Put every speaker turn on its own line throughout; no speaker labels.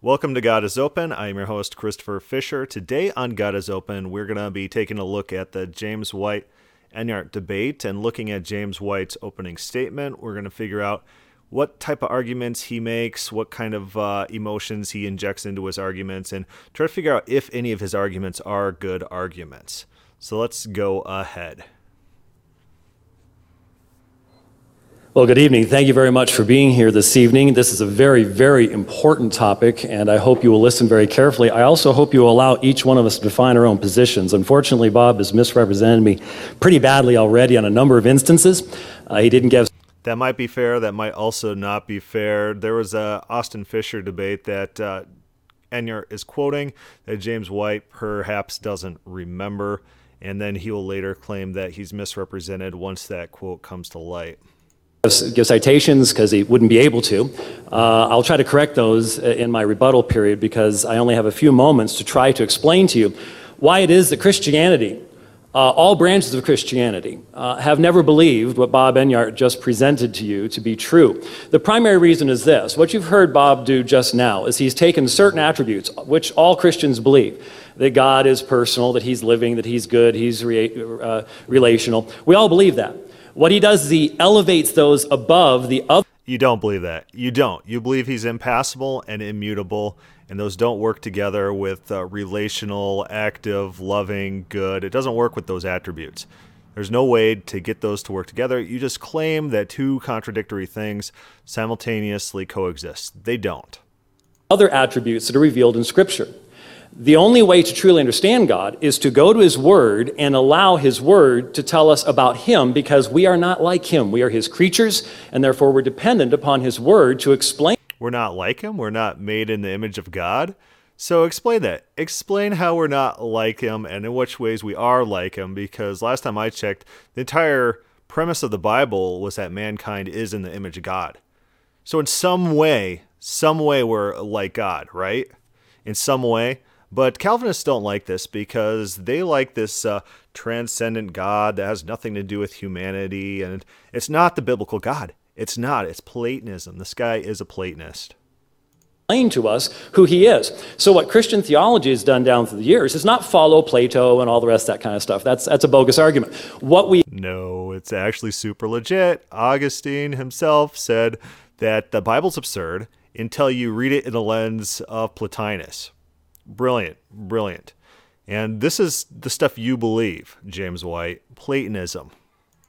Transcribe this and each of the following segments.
Welcome to God is Open. I'm your host, Christopher Fisher. Today on God is Open, we're going to be taking a look at the James White Enyart debate and looking at James White's opening statement. We're going to figure out what type of arguments he makes, what kind of uh, emotions he injects into his arguments, and try to figure out if any of his arguments are good arguments. So let's go ahead.
Well, good evening. Thank you very much for being here this evening. This is a very, very important topic, and I hope you will listen very carefully. I also hope you will allow each one of us to define our own positions. Unfortunately, Bob has misrepresented me pretty badly already on a number of instances. Uh, he didn't give
that might be fair. That might also not be fair. There was a Austin Fisher debate that uh, Enyart is quoting that James White perhaps doesn't remember, and then he will later claim that he's misrepresented once that quote comes to light
give citations because he wouldn't be able to. Uh, I'll try to correct those in my rebuttal period because I only have a few moments to try to explain to you why it is that Christianity, uh, all branches of Christianity, uh, have never believed what Bob Enyart just presented to you to be true. The primary reason is this what you've heard Bob do just now is he's taken certain attributes, which all Christians believe that God is personal, that he's living, that he's good, he's re- uh, relational. We all believe that. What he does is he elevates those above the other.
You don't believe that. You don't. You believe he's impassible and immutable, and those don't work together with uh, relational, active, loving, good. It doesn't work with those attributes. There's no way to get those to work together. You just claim that two contradictory things simultaneously coexist. They don't.
Other attributes that are revealed in Scripture. The only way to truly understand God is to go to His Word and allow His Word to tell us about Him because we are not like Him. We are His creatures, and therefore we're dependent upon His Word to explain.
We're not like Him. We're not made in the image of God. So explain that. Explain how we're not like Him and in which ways we are like Him because last time I checked, the entire premise of the Bible was that mankind is in the image of God. So in some way, some way we're like God, right? In some way. But Calvinists don't like this because they like this uh, transcendent God that has nothing to do with humanity, and it's not the biblical God. It's not. It's Platonism. This guy is a Platonist.
Explain to us who he is. So, what Christian theology has done down through the years is not follow Plato and all the rest of that kind of stuff. That's that's a bogus argument. What we
no, it's actually super legit. Augustine himself said that the Bible's absurd until you read it in the lens of Plotinus. Brilliant, brilliant. And this is the stuff you believe, James White Platonism.
What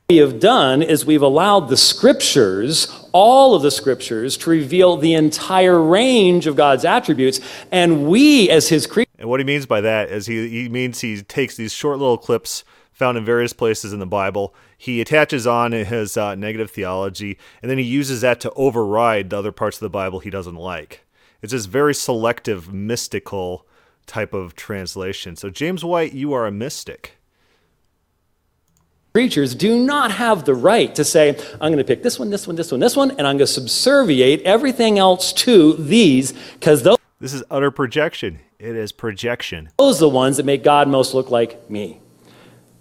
we have done is we've allowed the scriptures, all of the scriptures, to reveal the entire range of God's attributes, and we, as his creatures.
And what he means by that is he, he means he takes these short little clips found in various places in the Bible. He attaches on his uh, negative theology, and then he uses that to override the other parts of the Bible he doesn't like. It's this very selective, mystical type of translation. So, James White, you are a mystic.
Preachers do not have the right to say, I'm going to pick this one, this one, this one, this one, and I'm going to subserviate everything else to these because those.
This is utter projection. It is projection.
Those are the ones that make God most look like me.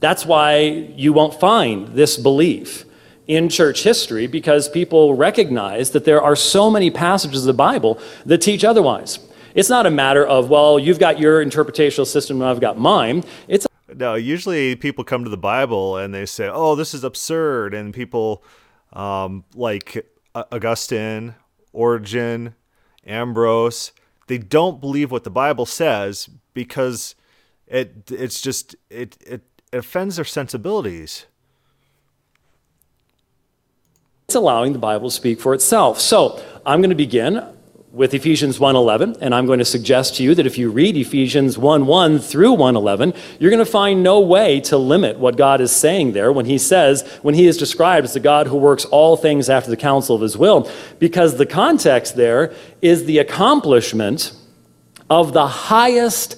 That's why you won't find this belief in church history because people recognize that there are so many passages of the Bible that teach otherwise. It's not a matter of, well, you've got your interpretational system and I've got mine. It's
no, usually people come to the Bible and they say, "Oh, this is absurd," and people um, like Augustine, Origen, Ambrose, they don't believe what the Bible says because it it's just it it offends their sensibilities.
It's allowing the Bible to speak for itself. So I'm going to begin with Ephesians 1:11 and I'm going to suggest to you that if you read Ephesians 1:1 through 1:11 you're going to find no way to limit what God is saying there when he says when he is described as the God who works all things after the counsel of his will because the context there is the accomplishment of the highest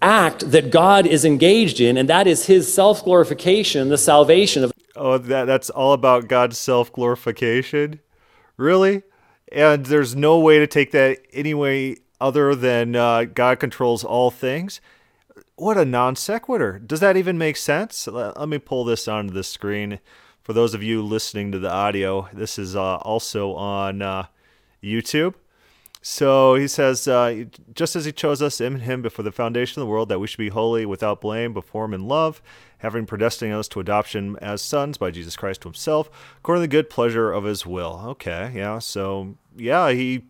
act that God is engaged in and that is his self-glorification the salvation of
Oh, that that's all about God's self glorification? Really? And there's no way to take that any way other than uh, God controls all things? What a non sequitur. Does that even make sense? Let, let, me pull this onto the screen. For those of you listening to the audio, this is uh, also on uh, YouTube. So he says, uh, just as he chose us in him before the foundation of the world, that we should be holy without blame before him in love, having predestined us to adoption as sons by Jesus Christ to himself, according to the good pleasure of his will. Okay, yeah, so yeah, he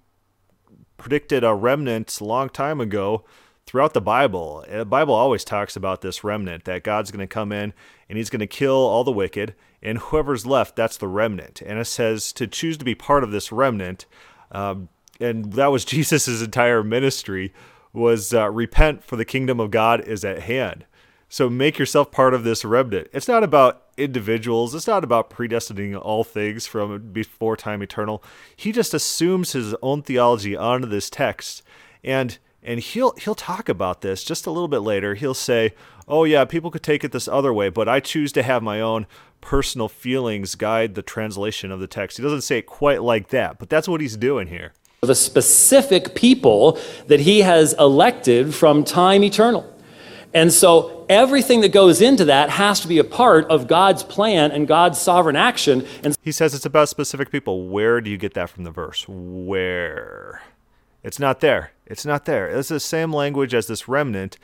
predicted a remnant a long time ago throughout the Bible. The Bible always talks about this remnant that God's going to come in and he's going to kill all the wicked, and whoever's left, that's the remnant. And it says to choose to be part of this remnant. Um, and that was Jesus' entire ministry was uh, repent for the kingdom of God is at hand. So make yourself part of this remnant. It's not about individuals. It's not about predestining all things from before time eternal. He just assumes his own theology onto this text, and and he'll he'll talk about this just a little bit later. He'll say, "Oh yeah, people could take it this other way, but I choose to have my own personal feelings guide the translation of the text." He doesn't say it quite like that, but that's what he's doing here
the specific people that he has elected from time eternal. And so everything that goes into that has to be a part of God's plan and God's sovereign action. And
he says it's about specific people. Where do you get that from the verse? Where? It's not there. It's not there. It's the same language as this remnant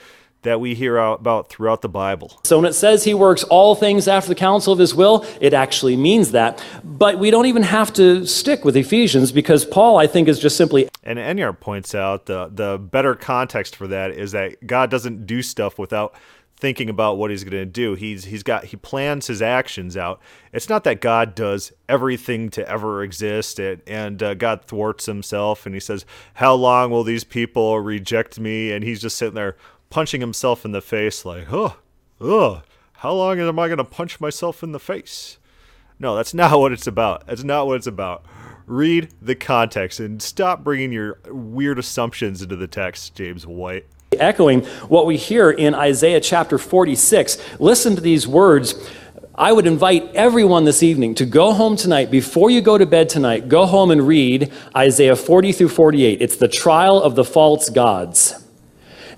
that we hear about throughout the Bible.
So when it says he works all things after the counsel of his will, it actually means that. But we don't even have to stick with Ephesians because Paul, I think, is just simply.
And Enyart points out the, the better context for that is that God doesn't do stuff without thinking about what he's going to do. He's he's got he plans his actions out. It's not that God does everything to ever exist and, and uh, God thwarts himself and he says, "How long will these people reject me?" and he's just sitting there punching himself in the face, like, oh, oh, how long am I going to punch myself in the face? No, that's not what it's about. That's not what it's about. Read the context and stop bringing your weird assumptions into the text, James White.
Echoing what we hear in Isaiah chapter 46. Listen to these words. I would invite everyone this evening to go home tonight, before you go to bed tonight, go home and read Isaiah 40 through 48. It's the trial of the false gods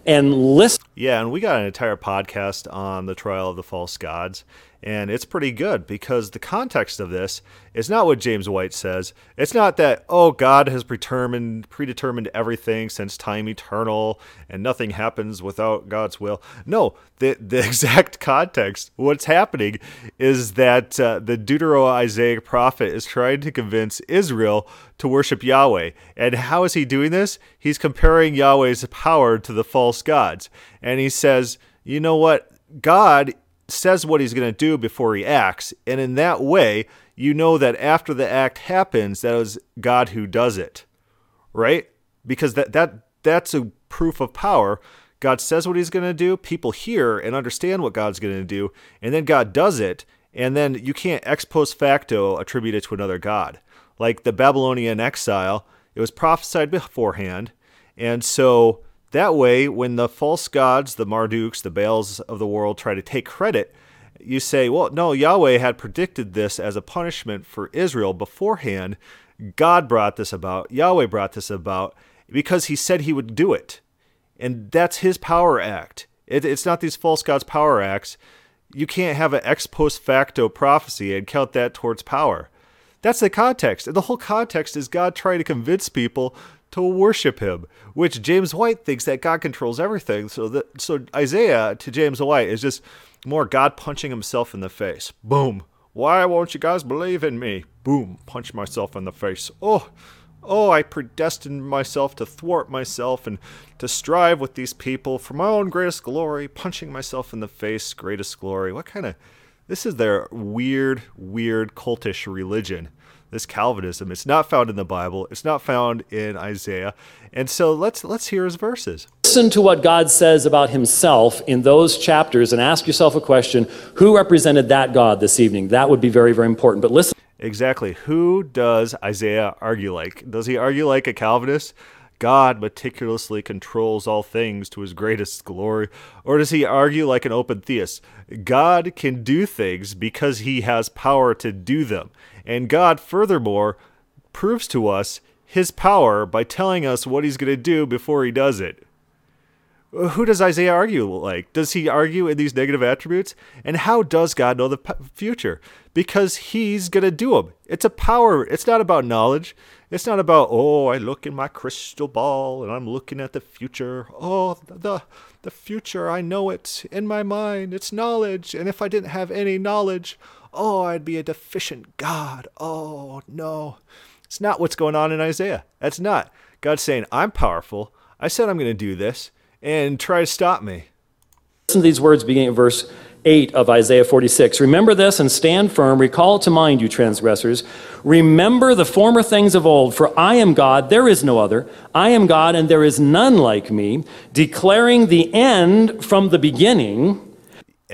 and listen.
Yeah, and we got an entire podcast on the trial of the false gods, and it's pretty good because the context of this is not what James White says. It's not that oh God has predetermined predetermined everything since time eternal and nothing happens without God's will. No, the the exact context. What's happening is that uh, the Deutero-Isaiah prophet is trying to convince Israel to worship Yahweh. And how is he doing this? He's comparing Yahweh's power to the false gods. And he says, "You know what? God says what he's going to do before he acts. And in that way, you know that after the act happens, that was God who does it. Right? Because that, that that's a proof of power. God says what he's going to do, people hear and understand what God's going to do, and then God does it, and then you can't ex post facto attribute it to another God. Like the Babylonian exile, it was prophesied beforehand, and so that way, when the false gods, the Marduks, the Baals of the world try to take credit, you say, well, no, Yahweh had predicted this as a punishment for Israel beforehand. God brought this about, Yahweh brought this about because he said he would do it. And that's his power act. It, it's not these false gods' power acts. You can't have an ex post facto prophecy and count that towards power. That's the context. And the whole context is God trying to convince people to worship him, which James White thinks that God controls everything. So that so Isaiah to James White is just more God punching himself in the face. Boom. Why won't you guys believe in me? Boom. Punch myself in the face. Oh, oh, I predestined myself to thwart myself and to strive with these people for my own greatest glory, punching myself in the face, greatest glory. What kind of. This is their weird, weird cultish religion this Calvinism. It's not found in the Bible. It's not found in Isaiah. And so let's let's hear his verses.
Listen to what God says about himself in those chapters and ask yourself a question, who represented that God this evening? That would be very very important. But listen
Exactly. Who does Isaiah argue like? Does he argue like a Calvinist? God meticulously controls all things to his greatest glory? Or does he argue like an open theist? God can do things because he has power to do them. And God, furthermore, proves to us his power by telling us what he's going to do before he does it. Who does Isaiah argue like? Does he argue in these negative attributes? And how does God know the p- future? Because he's going to do them. It's a power. It's not about knowledge. It's not about, oh, I look in my crystal ball and I'm looking at the future. Oh, the the future, I know it in my mind. It's knowledge. And if I didn't have any knowledge, oh, I'd be a deficient God. Oh, no. It's not what's going on in Isaiah. That's not. God's saying, I'm powerful. I said I'm going to do this and try to stop me.
Listen to these words beginning at verse 8 of Isaiah 46. Remember this and stand firm. Recall to mind, you transgressors. Remember the former things of old, for I am God, there is no other. I am God, and there is none like me, declaring the end from the beginning.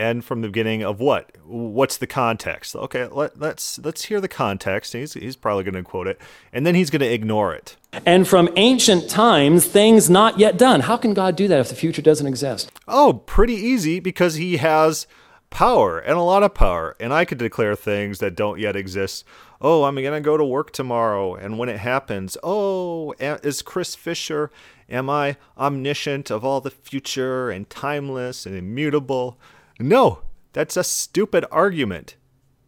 End from the beginning of what? What's the context? Okay, let, let's let's hear the context. He's he's probably going to quote it, and then he's going to ignore it.
And from ancient times, things not yet done. How can God do that if the future doesn't exist?
Oh, pretty easy because he has power and a lot of power. And I could declare things that don't yet exist. Oh, I'm going to go to work tomorrow. And when it happens, oh, is Chris Fisher, am I omniscient of all the future and timeless and immutable? No, that's a stupid argument.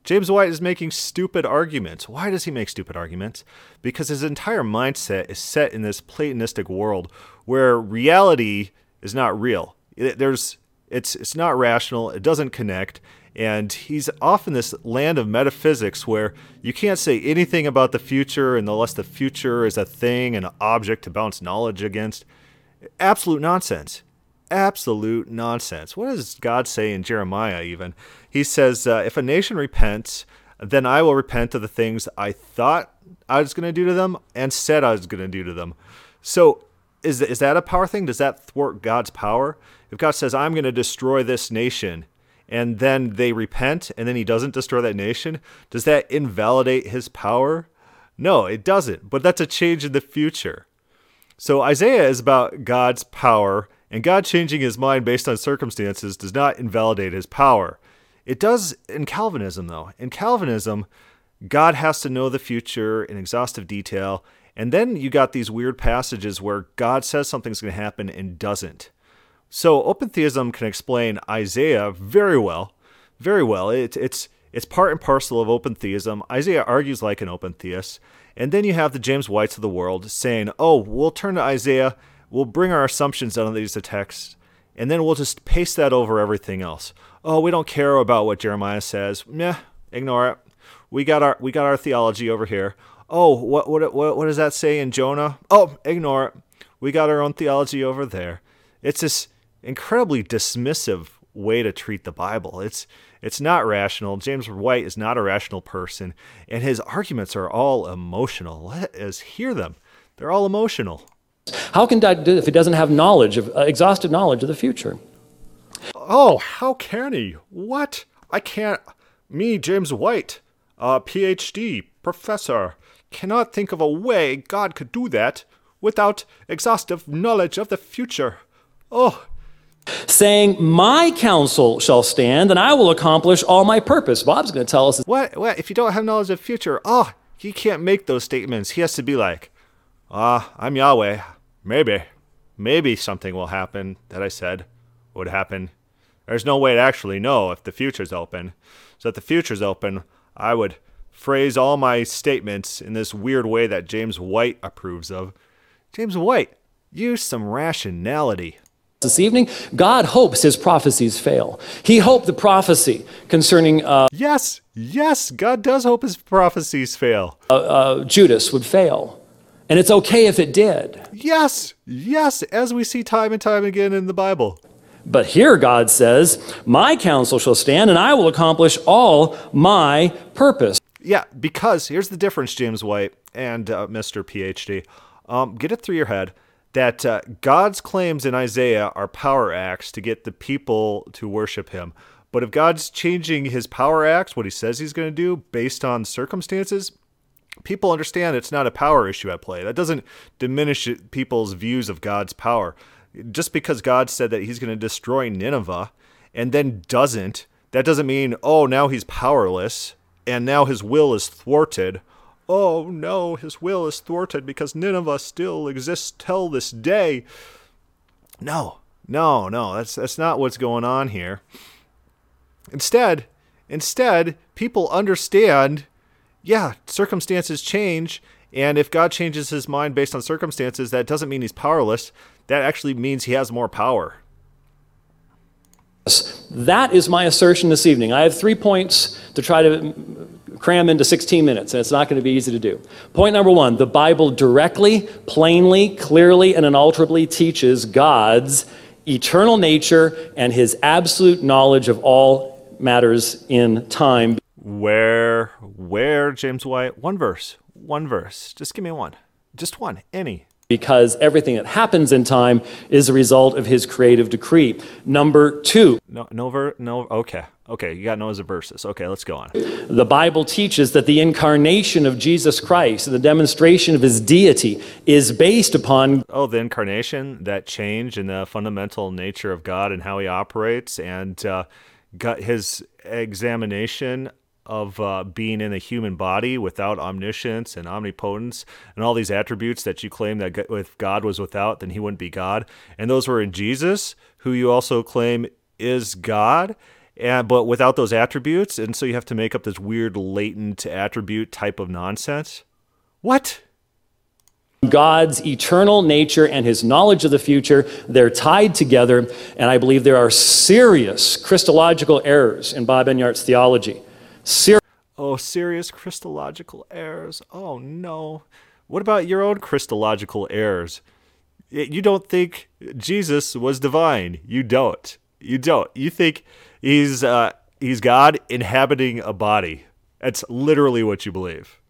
James White is making stupid arguments. Why does he make stupid arguments? Because his entire mindset is set in this Platonistic world where reality is not real. There's it's it's not rational, it doesn't connect, and he's off in this land of metaphysics where you can't say anything about the future unless the future is a thing, an object to bounce knowledge against. Absolute nonsense absolute nonsense. What does God say in Jeremiah even? He says, uh, If a nation repents, then I will repent of the things I thought I was going to do to them and said I was going to do to them. So, is, is that a power thing? Does that thwart God's power? If God says, I'm going to destroy this nation, and then they repent, and then he doesn't destroy that nation, does that invalidate his power? No, it doesn't. But that's a change in the future. So Isaiah is about God's power and God changing his mind based on circumstances does not invalidate his power. It does in Calvinism, though. In Calvinism, God has to know the future in exhaustive detail, and then you got these weird passages where God says something's going to happen and doesn't. So open theism can explain Isaiah very well, very well. It, it's it's part and parcel of open theism. Isaiah argues like an open theist, and then you have the James Whites of the world saying, "Oh, we'll turn to Isaiah we'll bring our assumptions down on these texts, and then we'll just paste that over everything else. Oh, we don't care about what Jeremiah says. Meh, ignore it. We got our we got our theology over here. Oh, what what what, what does that say in Jonah? Oh, ignore it. We got our own theology over there. It's this incredibly dismissive way to treat the Bible. It's it's not rational. James White is not a rational person, and his arguments are all emotional. Let us hear them. They're all emotional.
How can God do it if he doesn't have knowledge of uh, exhaustive knowledge of the future?
Oh, how can he? What? I can't. Me, James White, a PhD professor, cannot think of a way God could do that without exhaustive knowledge of the future. Oh.
Saying, My counsel shall stand, and I will accomplish all my purpose. Bob's going to tell us.
What? What? If you don't have knowledge of the future, oh, he can't make those statements. He has to be like, Ah, I'm Yahweh. Maybe. Maybe something will happen that I said would happen. There's no way to actually know if the future's open. So if the future's open, I would phrase all my statements in this weird way that James White approves of. James White, use some rationality.
This evening, God hopes his prophecies fail. He hoped the prophecy concerning. Uh,
yes, yes, God does hope his prophecies fail.
Uh, uh, Judas would fail. And it's okay if it did.
Yes, yes, as we see time and time again in the Bible.
But here God says, My counsel shall stand, and I will accomplish all my purpose.
Yeah, because here's the difference, James White and uh, Mr. PhD. Um, get it through your head that uh, God's claims in Isaiah are power acts to get the people to worship him. But if God's changing his power acts, what he says he's going to do based on circumstances, people understand it's not a power issue at play. That doesn't diminish people's views of God's power. Just because God said that he's going to destroy Nineveh and then doesn't, that doesn't mean, oh, now he's powerless and now his will is thwarted. Oh, no, his will is thwarted because Nineveh still exists till this day. No, No, no, that's that's not what's going on here. Instead, instead, people understand, yeah, circumstances change, and if God changes his mind based on circumstances, that doesn't mean he's powerless. That actually means he has more power.
That is my assertion this evening. I have three points to try to cram into 16 minutes, and it's not going to be easy to do. Point number one the Bible directly, plainly, clearly, and unalterably teaches God's eternal nature and his absolute knowledge of all matters in time.
Where, where, James White? One verse. One verse. Just give me one. Just one. Any
because everything that happens in time is a result of his creative decree. Number two.
No, no, ver, no. Okay, okay. You got no as a verses. Okay, let's go on.
The Bible teaches that the incarnation of Jesus Christ, and the demonstration of his deity, is based upon.
Oh, the incarnation, that change in the fundamental nature of God and how He operates, and uh, got His examination of uh, being in a human body without omniscience and omnipotence and all these attributes that you claim that if God was without, then he wouldn't be God. And those were in Jesus, who you also claim is God, and but without those attributes. And so you have to make up this weird latent attribute type of nonsense. What?
God's eternal nature and his knowledge of the future, they're tied together, and I believe there are serious Christological errors in Bob Enyart's theology.
Ser- oh, serious Christological errors. Oh, no. What about your own Christological errors? You don't think Jesus was divine. You don't. You don't. You think he's uh, he's God inhabiting a body. That's literally what you believe.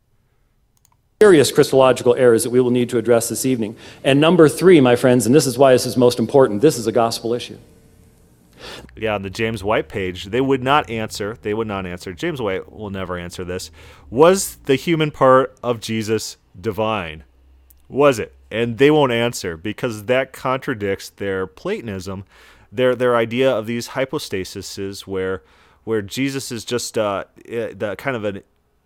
Serious Christological errors that we will need to address this evening. And number three, my friends, and this is why this is most important this is a gospel issue
yeah, on the James White page, they would not answer. They would not answer. James White will never answer this. Was the human part of Jesus divine? Was it? And they won't answer because that contradicts their Platonism, their their idea of these hypostasises, where where Jesus is just uh, the kind of an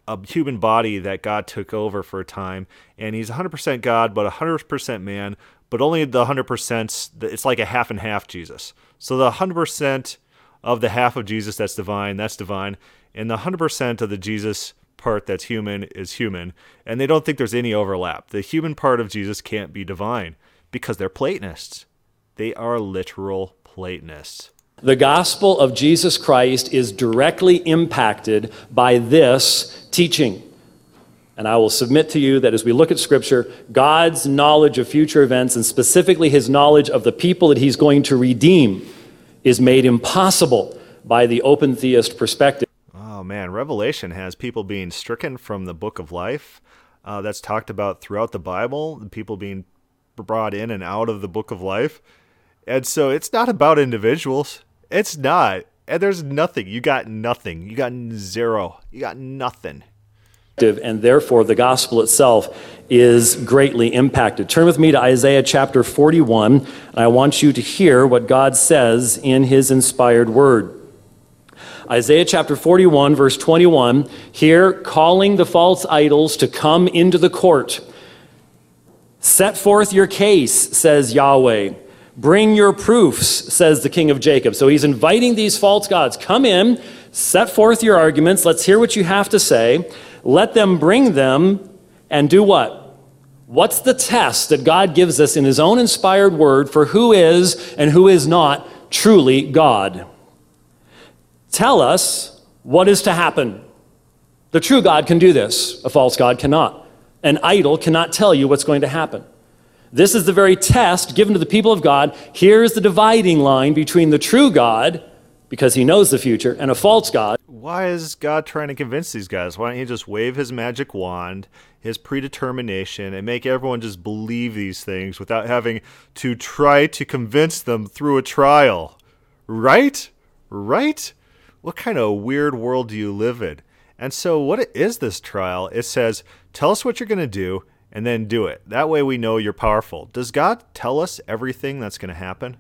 a human body that God took over for a time, and he's 100% God, but 100% man, but only the 100%, it's like a half and half Jesus. So the 100% of the half of Jesus that's divine, that's divine, and the 100% of the Jesus part that's human is human, and they don't think there's any overlap. The human part of Jesus can't be divine because they're Platonists. They are literal Platonists.
The gospel of Jesus Christ is directly impacted by this teaching. And I will submit to you that as we look at Scripture, God's knowledge of future events, and specifically his knowledge of the people that he's going to redeem, is made impossible by the open theist perspective.
Oh man, Revelation has people being stricken from the book of life. Uh, that's talked about throughout the Bible, people being brought in and out of the book of life. And so it's not about individuals. It's not. And there's nothing. You got nothing. You got zero. You got nothing
and therefore the gospel itself is greatly impacted. Turn with me to Isaiah chapter 41, and I want you to hear what God says in his inspired word. Isaiah chapter 41, verse 21, here calling the false idols to come into the court. Set forth your case, says Yahweh. Bring your proofs, says the king of Jacob. So he's inviting these false gods. Come in, set forth your arguments. Let's hear what you have to say. Let them bring them and do what? What's the test that God gives us in His own inspired word for who is and who is not truly God? Tell us what is to happen. The true God can do this, a false God cannot. An idol cannot tell you what's going to happen. This is the very test given to the people of God. Here's the dividing line between the true God because he knows the future, and a false God.
Why is God trying to convince these guys? Why don't he just wave his magic wand, his predetermination, and make everyone just believe these things without having to try to convince them through a trial? Right? Right? What kind of weird world do you live in? And so, what is this trial? It says, tell us what you're going to do and then do it. That way we know you're powerful. Does God tell us everything that's going to happen?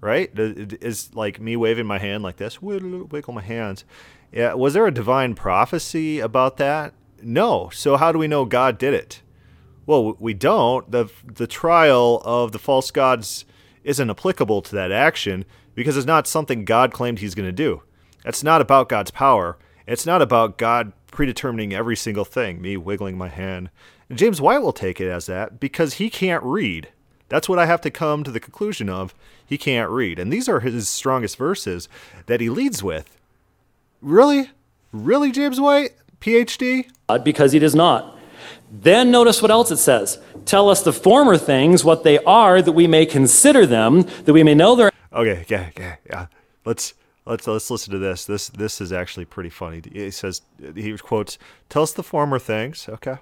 right? Is like me waving my hand like this, wiggle my hands. Yeah, was there a divine prophecy about that? No. So how do we know God did it? Well, we don't. the The trial of the false gods isn't applicable to that action because it's not something God claimed he's going to do. It's not about God's power. It's not about God predetermining every single thing, me wiggling my hand. And James White will take it as that because he can't read. That's what I have to come to the conclusion of. He can't read. And these are his strongest verses that he leads with. Really? Really, James White? PhD?
Because he does not. Then notice what else it says. Tell us the former things, what they are, that we may consider them, that we may know their
Okay, yeah, yeah, yeah. Let's let's let's listen to this. This this is actually pretty funny. He says he quotes, "Tell us the former things." Okay.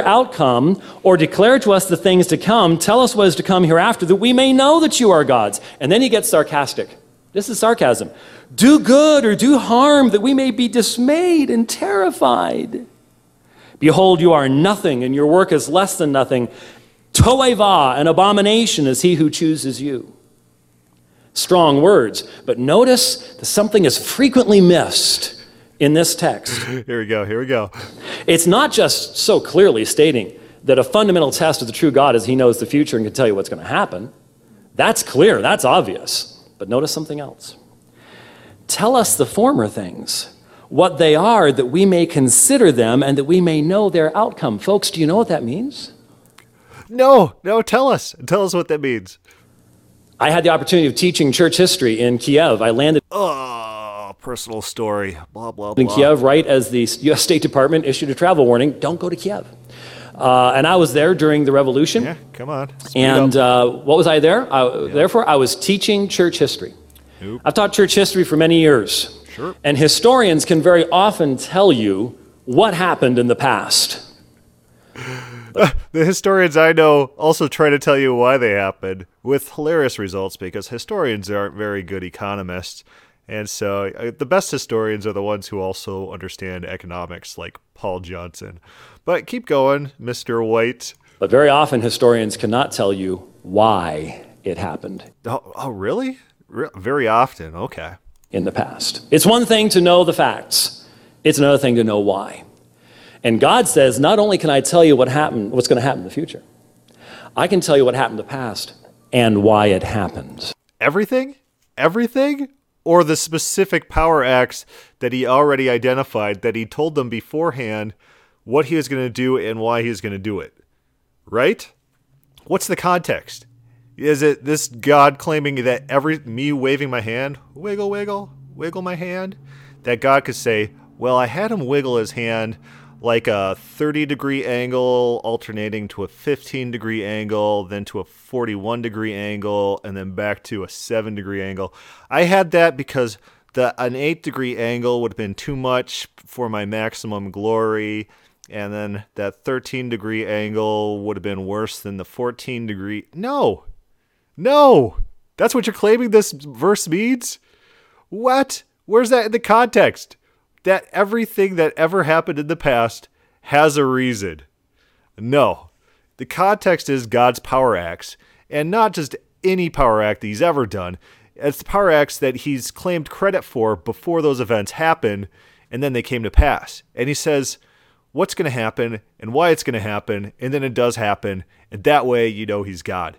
outcome, or declare to us the things to come. Tell us what is to come hereafter, that we may know that you are gods. And then he gets sarcastic. This is sarcasm. Do good or do harm, that we may be dismayed and terrified. Behold, you are nothing, and your work is less than nothing. Toeva, an abomination, is he who chooses you. Strong words, but notice that something is frequently missed in this text.
Here we go. Here we go.
It's not just so clearly stating that a fundamental test of the true God is he knows the future and can tell you what's going to happen. That's clear, that's obvious. But notice something else. Tell us the former things, what they are, that we may consider them and that we may know their outcome. Folks, do you know what that means?
No, no. Tell us. Tell us what that means.
I had the opportunity of teaching church history in Kiev. I landed
Oh, personal story. Blah blah blah.
in Kiev right as the U.S. State Department issued a travel warning don't go to Kiev. Uh, and I was there during the revolution.
Yeah, come on. Speed
And uh, what was I there? I, Therefore, I was teaching church history. I've taught church history for many years.
Sure.
And historians can very often tell you what happened in the past.
the historians I know also try to tell you why they happened with hilarious results because historians aren't very good economists. And so uh, the best historians are the ones who also understand economics, like Paul Johnson. But keep going, Mr. White.
But very often, historians cannot tell you why it happened
Oh, oh really? Re- very often. Okay.
in the past. It's one thing to know the facts, it's another thing to know why. And God says, not only can I tell you what happened, what's going to happen in the future, I can tell you what happened in the past and why it happened.
Everything? Everything? Or the specific power acts that he already identified, that he told them beforehand what he was going to do and why he was going to do it? Right? What's the context? Is it this God claiming that every me waving my hand, wiggle, wiggle, wiggle my hand, that God could say, well, I had him wiggle his hand like a 30 degree angle alternating to a 15 degree angle, then to a 41 degree angle, and then back to a 7 degree angle. I had that because the an 8 degree angle would have been too much for my maximum glory and then that 13 degree angle would have been worse than the 14 degree. No. No. That's what you're claiming this verse means? What? Where's that in the context? That everything that ever happened in the past has a reason. No. The context is God's power acts, and not just any power act that he's ever done. It's the power acts that he's claimed credit for before those events happened, and then they came to pass. And he says, what's going to happen and why it's going to happen, and then it does happen, and that way you know he's God.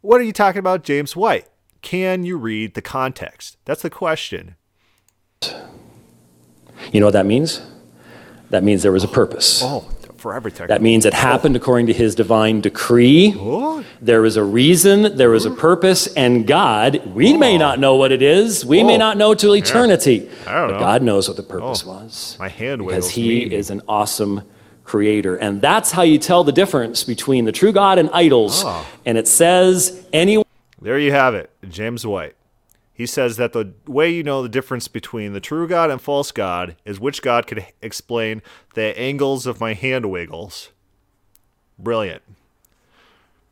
What are you talking about, James White? Can you read the context? That's the question.
You know what that means? That means there was a purpose.
Oh, for everything.
That means it happened according to his divine decree.
Oh,
There was a reason, there was a purpose, and God, we may oh. not know what it is. We may
Oh.
not know till eternity.
I don't
but
know.
God knows what the purpose
Oh.
was.
my hand
Because he
mean.
is an awesome creator. And that's how you tell the difference between the true God and idols.
Oh.
And it says, anyone
There you have it, James White. He says that the way you know the difference between the true God and false God is which God could explain the angles of my hand wiggles. Brilliant.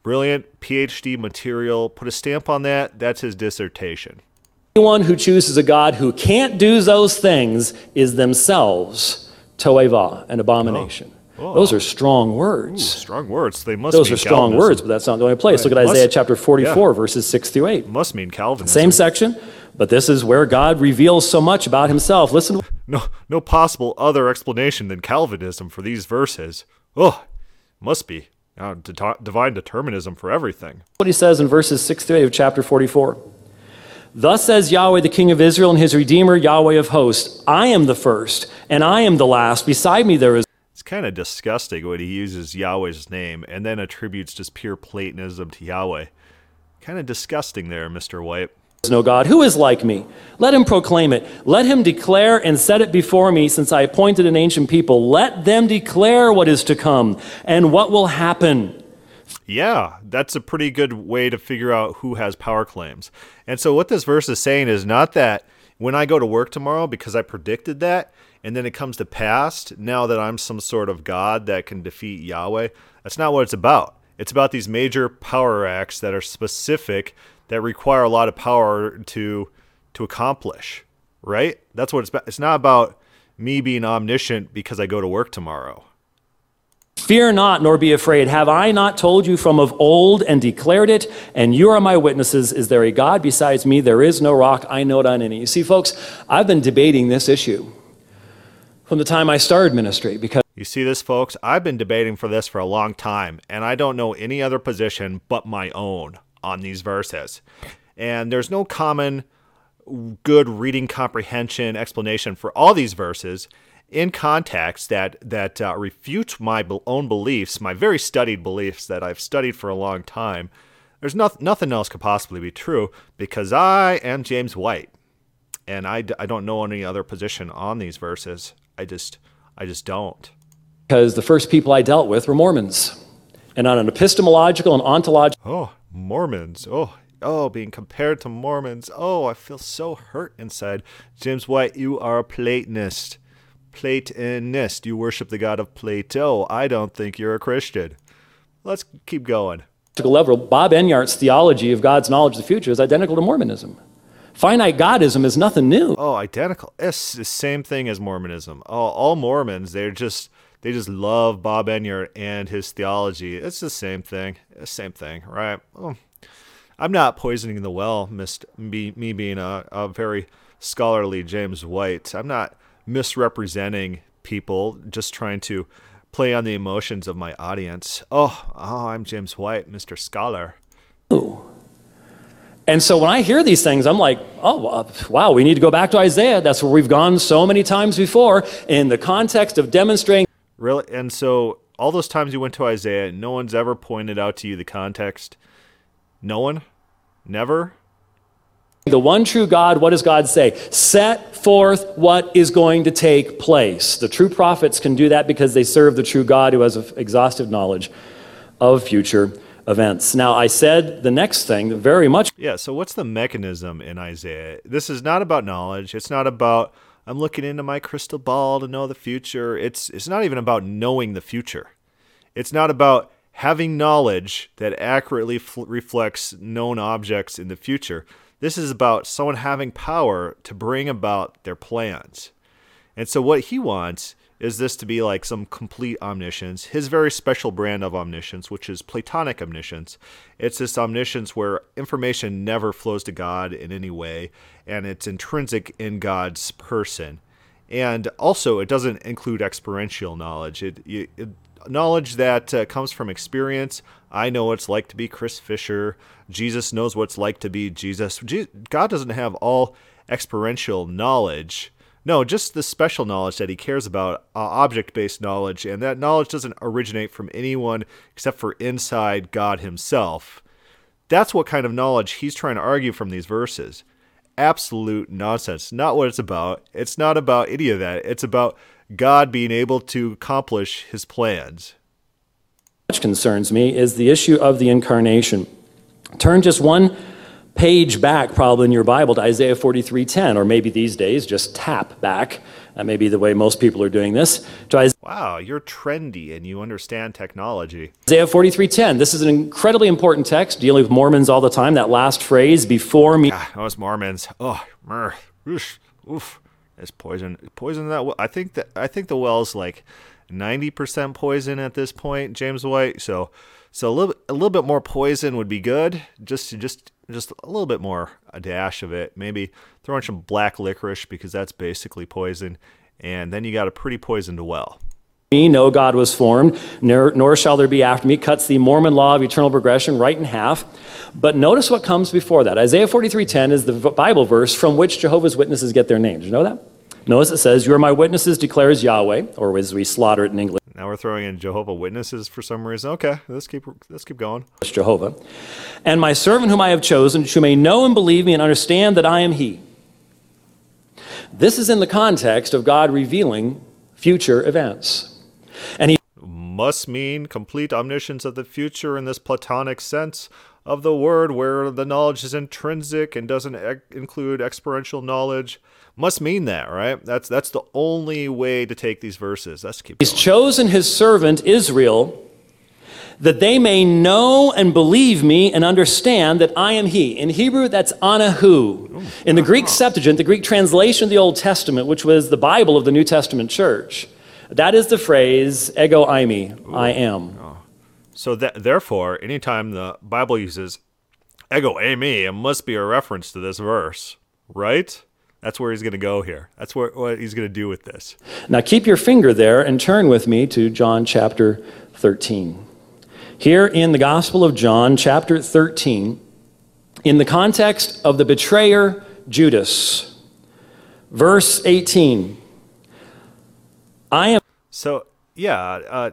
Brilliant PhD material. Put a stamp on that. That's his dissertation.
Anyone who chooses a God who can't do those things is themselves toeva, an abomination.
Oh.
Those are strong words.
Strong words. They must
Those
mean
are strong
Calvinism.
words, but that's not the only place. Look at
Must-
Isaiah chapter 44, verses 6 through 8.
Must mean Calvinism.
Same section, but this is where God reveals so much about himself. Listen,
No, no possible other explanation than Calvinism for these verses. Oh, must be. Uh, de- divine determinism for everything.
What he says in verses 6 to 8 of chapter 44. Thus says Yahweh, the King of Israel, and his Redeemer, Yahweh of hosts I am the first, and I am the last. Beside me there is.
It's kind of disgusting when he uses Yahweh's name and then attributes just pure Platonism to Yahweh. Kind of disgusting there, Mr. White.
no God. Who is like me? Let him proclaim it. Let him declare and set it before me, since I appointed an ancient people. Let them declare what is to come and what will happen.
Yeah, that's a pretty good way to figure out who has power claims. And so, what this verse is saying is not that when I go to work tomorrow because I predicted that, and then it comes to pass, now that I'm some sort of God that can defeat Yahweh. That's not what it's about. It's about these major power acts that are specific, that require a lot of power to to accomplish. Right? That's what it's about. It's not about me being omniscient because I go to work tomorrow.
Fear not, nor be afraid. Have I not told you from of old and declared it? And you are my witnesses. Is there a God besides me? There is no rock. I know it on any. You see, folks, I've been debating this issue from the time I started ministry because.
You see this, folks? I've been debating for this for a long time, and I don't know any other position but my own on these verses. And there's no common good reading comprehension explanation for all these verses in context that that uh, my own beliefs, my very studied beliefs that I've studied for a long time. There's no, nothing else could possibly be true because I am James White, and I, I don't know any other position on these verses. I just I just don't.
Because the first people I dealt with were Mormons, and on an epistemological and ontological.
Oh, Mormons! Oh, oh, being compared to Mormons. Oh, I feel so hurt inside. James White, you are a Platonist. Platonist. You worship the god of Plato. I don't think you're a Christian. Let's keep going.
Level, Bob Enyart's theology of God's knowledge of the future is identical to Mormonism. Finite Godism is nothing new.
Oh, identical. It's the same thing as Mormonism. Oh, all Mormons, they're just they just love Bob Enyart and his theology. It's the same thing. The same thing, right? Oh, I'm not poisoning the well, mist, me, me being a, a very scholarly James White. I'm not misrepresenting people, just trying to play on the emotions of my audience. Oh, oh, I'm James White, Mr. Scholar.
Ooh. And so when I hear these things, I'm like, oh, wow, we need to go back to Isaiah. That's where we've gone so many times before in the context of demonstrating.
Really? And so all those times you went to Isaiah, no one's ever pointed out to you the context? No one? Never?
The one true God, what does God say? Set forth what is going to take place. The true prophets can do that because they serve the true God who has exhaustive knowledge of future events. Now, I said the next thing very much.
Yeah, so what's the mechanism in Isaiah? This is not about knowledge. It's not about I'm looking into my crystal ball to know the future. It's it's not even about knowing the future. It's not about having knowledge that accurately f- reflects known objects in the future. This is about someone having power to bring about their plans. And so, what he wants is this to be like some complete omniscience, his very special brand of omniscience, which is Platonic omniscience. It's this omniscience where information never flows to God in any way, and it's intrinsic in God's person. And also, it doesn't include experiential knowledge. It, it, knowledge that uh, comes from experience. I know what it's like to be Chris Fisher. Jesus knows what it's like to be Jesus. God doesn't have all experiential knowledge. No, just the special knowledge that he cares about, uh, object based knowledge, and that knowledge doesn't originate from anyone except for inside God himself. That's what kind of knowledge he's trying to argue from these verses. Absolute nonsense. Not what it's about. It's not about any of that. It's about God being able to accomplish his plans.
Which concerns me is the issue of the incarnation. Turn just one page back probably in your Bible to Isaiah 43:10 or maybe these days just tap back. That may be the way most people are doing this. To Isaiah
wow, you're trendy and you understand technology.
Isaiah 43:10. This is an incredibly important text dealing with Mormons all the time. That last phrase before me.
Ah, those Mormons. Oh, oof, oof. It's poison. Poison that. Well. I think that I think the well's like ninety percent poison at this point, James White. So, so a little a little bit more poison would be good. Just just just a little bit more, a dash of it. Maybe throw in some black licorice because that's basically poison, and then you got a pretty poisoned well.
me, no God was formed, nor, nor shall there be after me, cuts the Mormon law of eternal progression right in half. But notice what comes before that. Isaiah 43:10 is the Bible verse from which Jehovah's Witnesses get their name. Did you know that? Notice it says, You are my witnesses, declares Yahweh, or as we slaughter it in English.
We're throwing in Jehovah Witnesses for some reason. Okay, let's keep let's keep going.
Jehovah. And my servant whom I have chosen, who may know and believe me and understand that I am he. This is in the context of God revealing future events. And he
must mean complete omniscience of the future in this Platonic sense of the word, where the knowledge is intrinsic and doesn't e- include experiential knowledge. Must mean that, right? That's that's the only way to take these verses. Let's keep.
He's chosen his servant Israel that they may know and believe me and understand that I am He. In Hebrew, that's Anahu. In the Greek uh-huh. Septuagint, the Greek translation of the Old Testament, which was the Bible of the New Testament church, that is the phrase ego eimi, I am. Oh.
So that therefore, anytime the Bible uses ego eimi, it must be a reference to this verse, right? That's where he's going to go here. That's what, what he's going to do with this.
Now keep your finger there and turn with me to John chapter 13. Here in the Gospel of John, chapter 13, in the context of the betrayer Judas, verse 18. I am.
So, yeah, uh,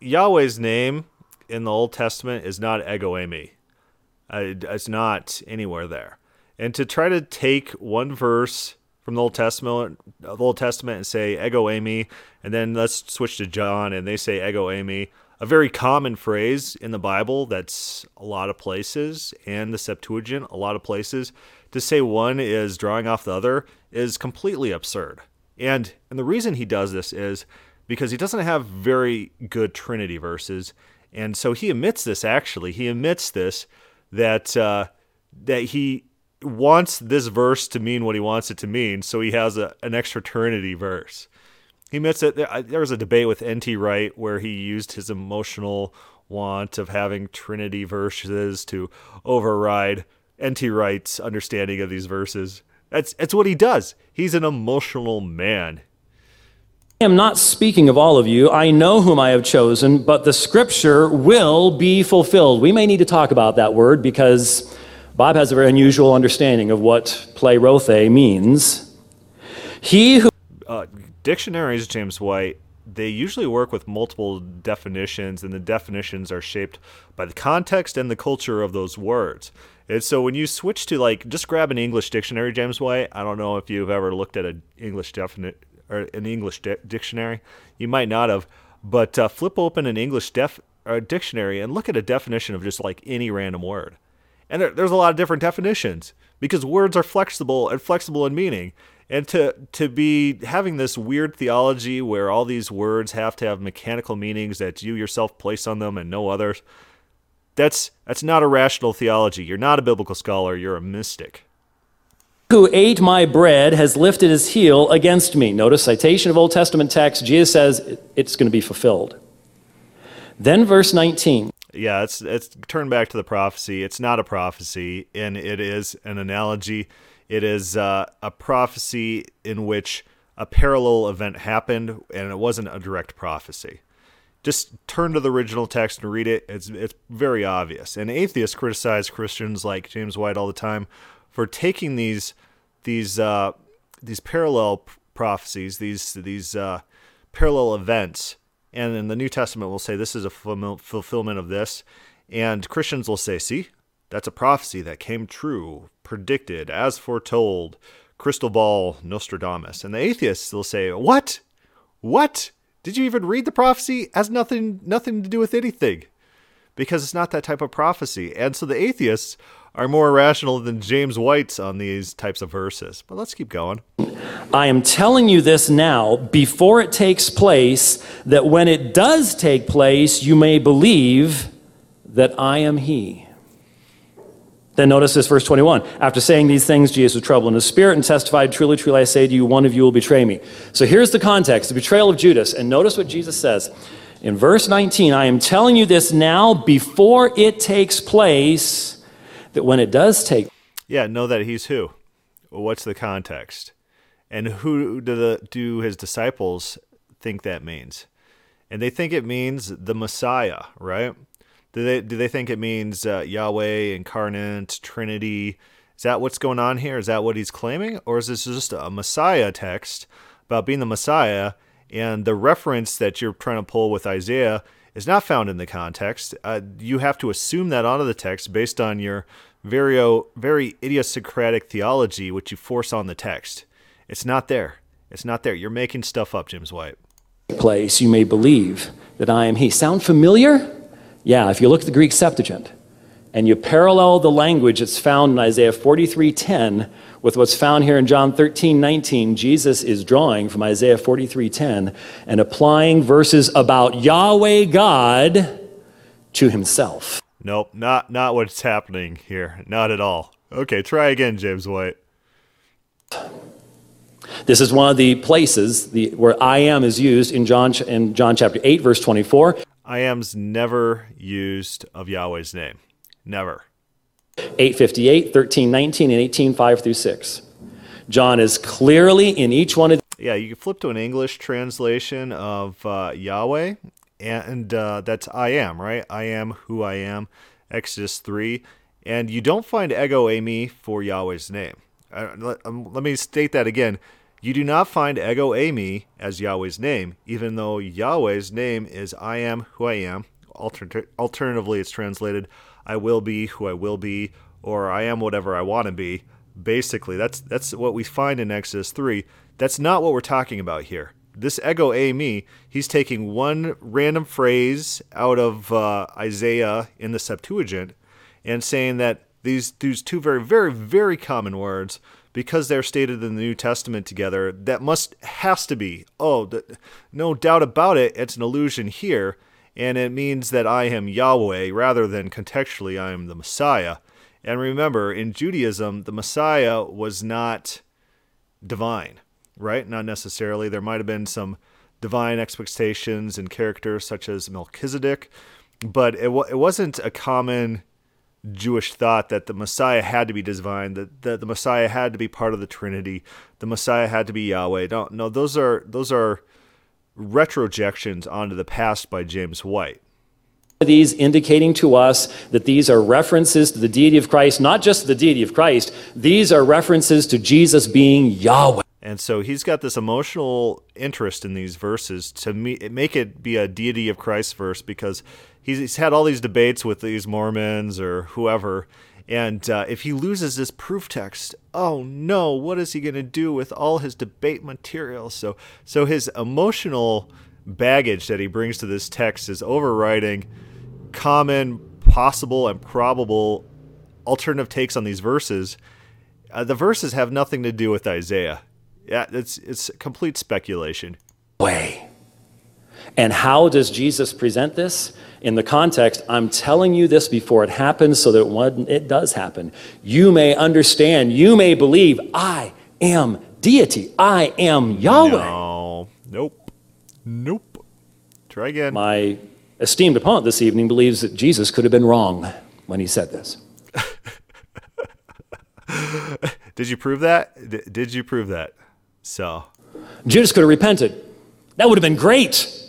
Yahweh's name in the Old Testament is not ego eimi. Uh, it's not anywhere there. And to try to take one verse from the Old Testament, the Old Testament, and say ego eimi, and then let's switch to John and they say ego eimi, a very common phrase in the Bible that's a lot of places and the Septuagint, a lot of places, to say one is drawing off the other is completely absurd. And and the reason he does this is because he doesn't have very good Trinity verses, and so he admits this. Actually, he admits this that uh, that he wants this verse to mean what he wants it to mean, so he has a, an extra Trinity verse. He admits that there, there was a debate with N.T. Wright where he used his emotional want of having Trinity verses to override N.T. Wright's understanding of these verses. That's, that's what he does. He's an emotional man.
I am not speaking of all of you. I know whom I have chosen, but the scripture will be fulfilled. We may need to talk about that word because Bob has a very unusual understanding of what plerothe means. He who.
Uh, dictionaries, James White, they usually work with multiple definitions, and the definitions are shaped by the context and the culture of those words. And so when you switch to like just grab an English dictionary, James White. I don't know if you've ever looked at an English definite or an English di- dictionary. You might not have, but uh, flip open an English def uh, dictionary and look at a definition of just like any random word. And there, there's a lot of different definitions because words are flexible and flexible in meaning. And to to be having this weird theology where all these words have to have mechanical meanings that you yourself place on them and no others, that's that's not a rational theology. You're not a biblical scholar, you're a mystic.
Who ate my bread has lifted his heel against me. Notice citation of Old Testament text. Jesus says it's going to be fulfilled. Then verse 19.
Yeah, it's it's turn back to the prophecy. It's not a prophecy, and it is an analogy. It is uh, a prophecy in which a parallel event happened, and it wasn't a direct prophecy. Just turn to the original text and read it. It's it's very obvious. And atheists criticize Christians like James White all the time for taking these these uh, these parallel prophecies, these these uh, parallel events, and in the New Testament we'll say this is a fulfillment of this, and Christians will say, see, that's a prophecy that came true, predicted, as foretold, crystal ball, Nostradamus. And the atheists will say, what? What? Did you even read the prophecy? It has nothing nothing to do with anything. Because it's not that type of prophecy. And so the atheists are more rational than James White's on these types of verses. But let's keep going.
I am telling you this now before it takes place, that when it does take place, you may believe that I am He. Then notice this, verse 21. After saying these things, Jesus was troubled in his spirit and testified, Truly, truly, I say to you, one of you will betray me. So here's the context the betrayal of Judas. And notice what Jesus says. In verse 19, I am telling you this now before it takes place, that when it does take
Yeah, know that he's who? What's the context? And who do, the, do his disciples think that means? and they think it means the Messiah, right? Do they do they think it means uh, Yahweh incarnate, Trinity? Is that what's going on here? Is that what he's claiming, or is this just a Messiah text about being the Messiah? And the reference that you're trying to pull with Isaiah is not found in the context. Uh, you have to assume that onto the text based on your very very idiosyncratic theology, which you force on the text. It's not there. It's not there. You're making stuff up, James White.
Place you may believe that I am He. Sound familiar? Yeah, if you look at the Greek Septuagint and you parallel the language that's found in Isaiah 43:10 with what's found here in John 13:19, Jesus is drawing from Isaiah 43:10 and applying verses about Yahweh God to himself.
Nope, not not what's happening here. Not at all. Okay, try again, James White.
This is one of the places the, where I am is used in John in John chapter 8 verse 24.
I am's never used of Yahweh's name. Never.
858, 13, 19, and 18, 5 through 6. John is clearly in each one of
Yeah, you can flip to an English translation of uh, Yahweh, and uh, that's I am, right? I am who I am, Exodus 3. And you don't find ego eimi for Yahweh's name. Uh, let, um, let me state that again. You do not find ego eimi as Yahweh's name, even though Yahweh's name is I am who I am. Alter- alternatively, it's translated I will be who I will be, or I am whatever I want to be. Basically, that's that's what we find in Exodus 3. That's not what we're talking about here. This ego eimi, he's taking one random phrase out of uh, Isaiah in the Septuagint and saying that these these two very very very common words because they're stated in the New Testament together, that must has to be. Oh, the, no doubt about it, it's an allusion here, and it means that I am Yahweh rather than contextually I am the Messiah. And remember, in Judaism, the Messiah was not divine, right? Not necessarily. There might have been some divine expectations and characters such as Melchizedek, but it, it wasn't a common Jewish thought that the Messiah had to be divine, that, that the Messiah had to be part of the Trinity, the Messiah had to be Yahweh. No, no, those are those are retrojections onto the past by James White.
These indicating to us that these are references to the deity of Christ, not just the deity of Christ, these are references to Jesus being Yahweh.
And so he's got this emotional interest in these verses to make it be a deity of Christ verse because he's had all these debates with these Mormons or whoever. And uh, if he loses this proof text, oh no, what is he going to do with all his debate material? So, so his emotional baggage that he brings to this text is overriding common, possible, and probable alternative takes on these verses. Uh, the verses have nothing to do with Isaiah. Yeah, it's it's complete speculation.
Way. And how does Jesus present this? In the context, I'm telling you this before it happens so that when it does happen, you may understand, you may believe, I am deity, I am Yahweh.
No, nope, nope. Try again.
My esteemed opponent this evening believes that Jesus could have been wrong when he said this.
Did you prove that? Did you prove that? So.
Judas could have repented. That would have been great.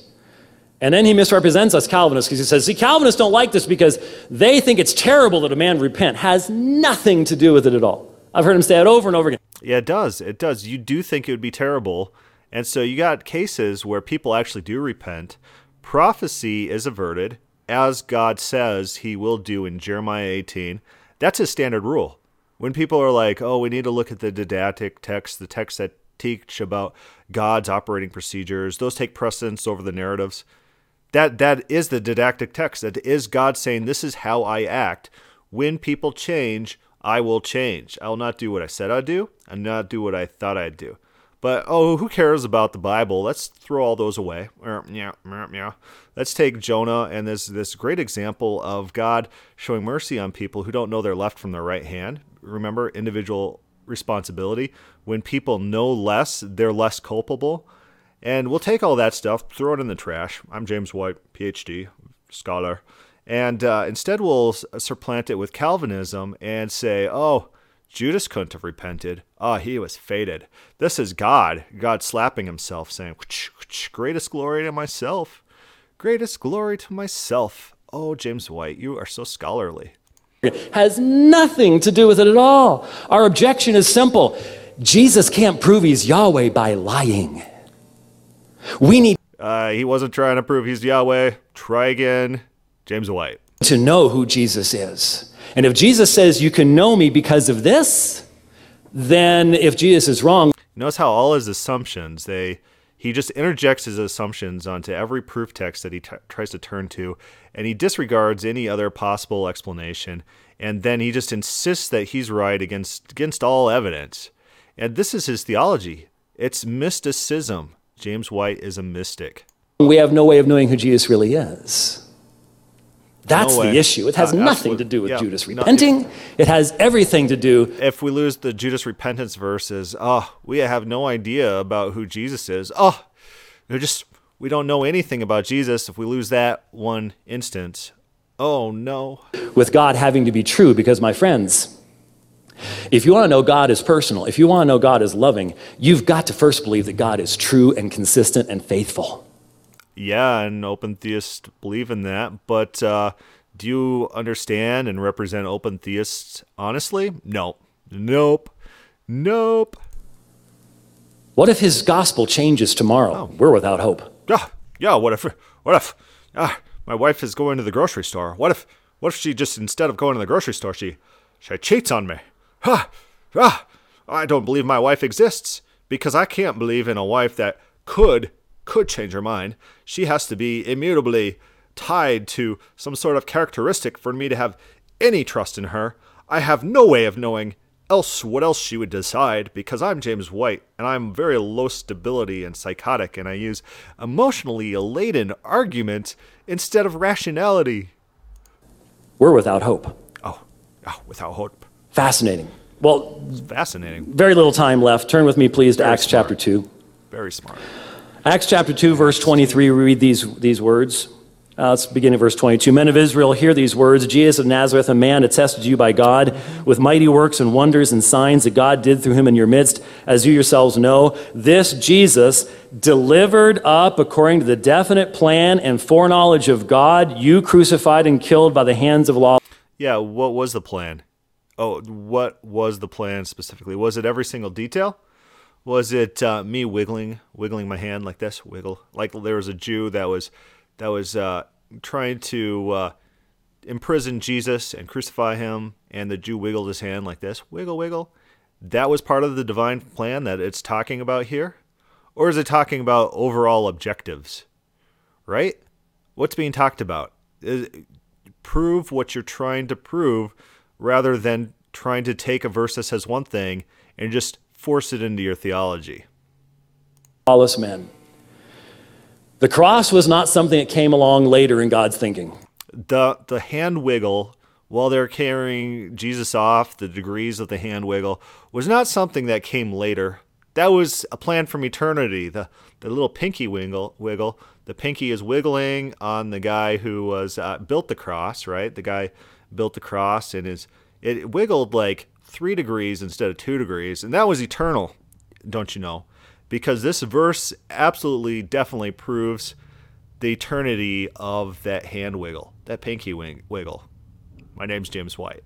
And then he misrepresents us Calvinists because he says, see, Calvinists don't like this because they think it's terrible that a man repent. Has nothing to do with it at all. I've heard him say it over and over again.
Yeah, it does. It does. You do think it would be terrible. And so you got cases where people actually do repent. Prophecy is averted, as God says he will do in Jeremiah 18. That's a standard rule. When people are like, oh, we need to look at the didactic text, the text that teach about God's operating procedures, those take precedence over the narratives that that is the didactic text. That is God saying, "This is how I act. When people change, I will change. I will not do what I said I'd do, and not do what I thought I'd do." But oh, who cares about the Bible? Let's throw all those away. Let's take Jonah and this this great example of God showing mercy on people who don't know their left from their right hand. Remember individual responsibility. When people know less, they're less culpable. And we'll take all that stuff, throw it in the trash. I'm James White, PhD, scholar. And uh, instead, we'll supplant it with Calvinism and say, oh, Judas couldn't have repented. Ah, oh, he was fated. This is God, God slapping himself, saying, greatest glory to myself. greatest glory to myself. Oh, James White, you are so scholarly.
Has nothing to do with it at all. Our objection is simple Jesus can't prove he's Yahweh by lying. We need
Uh, he wasn't trying to prove he's Yahweh. Try again. James White.
to know who Jesus is. And if Jesus says you can know me because of this, then if Jesus is wrong,
Notice how all his assumptions, they he just interjects his assumptions onto every proof text that he t- tries to turn to, and he disregards any other possible explanation, and then he just insists that he's right against against all evidence. And this is his theology. It's mysticism. James White is a mystic.
we have no way of knowing who Jesus really is. That's
way.
the issue. It has
Uh,
nothing to do with
yeah,
Judas
no,
repenting. it has everything to do
If we lose the Judas repentance verses, oh, we have no idea about who Jesus is. Oh, we just we don't know anything about Jesus if we lose that one instance. Oh no.
with God having to be true because, my friends, if you want to know God is personal, if you want to know God is loving, you've got to first believe that God is true and consistent and faithful.
Yeah, and open theists believe in that, but uh, do you understand and represent open theists honestly? No. Nope. Nope.
What if his gospel changes tomorrow? We're without hope.
Yeah, yeah. What if? What if? Ah, my wife is going to the grocery store. What if? What if she just instead of going to the grocery store, she she cheats on me? Ha! Ah! I don't believe my wife exists because I can't believe in a wife that could could change her mind. She has to be immutably tied to some sort of characteristic for me to have any trust in her. I have no way of knowing else what else she would decide because I'm James White and I'm very low stability and psychotic and I use emotionally laden argument instead of rationality.
We're without hope.
Oh, oh without hope.
Fascinating. Well,
fascinating.
very little time left. Turn with me, please, to
Very
Acts
smart.
chapter 2.
Very smart.
Acts chapter 2, verse 23, we read these, these words. Uh, let's begin at verse 22. Men of Israel, hear these words Jesus of Nazareth, a man attested to you by God with mighty works and wonders and signs that God did through him in your midst, as you yourselves know. This Jesus, delivered up according to the definite plan and foreknowledge of God, you crucified and killed by the hands of law.
Yeah, what was the plan? Oh, what was the plan specifically? Was it every single detail? Was it uh, me wiggling, wiggling my hand like this, wiggle? Like there was a Jew that was, that was uh, trying to uh, imprison Jesus and crucify him, and the Jew wiggled his hand like this, wiggle, wiggle. That was part of the divine plan that it's talking about here, or is it talking about overall objectives? Right? What's being talked about? Is, prove what you're trying to prove rather than trying to take a verse that says one thing and just force it into your theology.
lawless men. The cross was not something that came along later in God's thinking.
The the hand wiggle while they're carrying Jesus off, the degrees of the hand wiggle was not something that came later. That was a plan from eternity. The the little pinky wiggle wiggle. The pinky is wiggling on the guy who was uh, built the cross, right? The guy built the cross and is it wiggled like three degrees instead of two degrees, and that was eternal, don't you know? Because this verse absolutely, definitely proves the eternity of that hand wiggle, that pinky wing wiggle. My name's James White.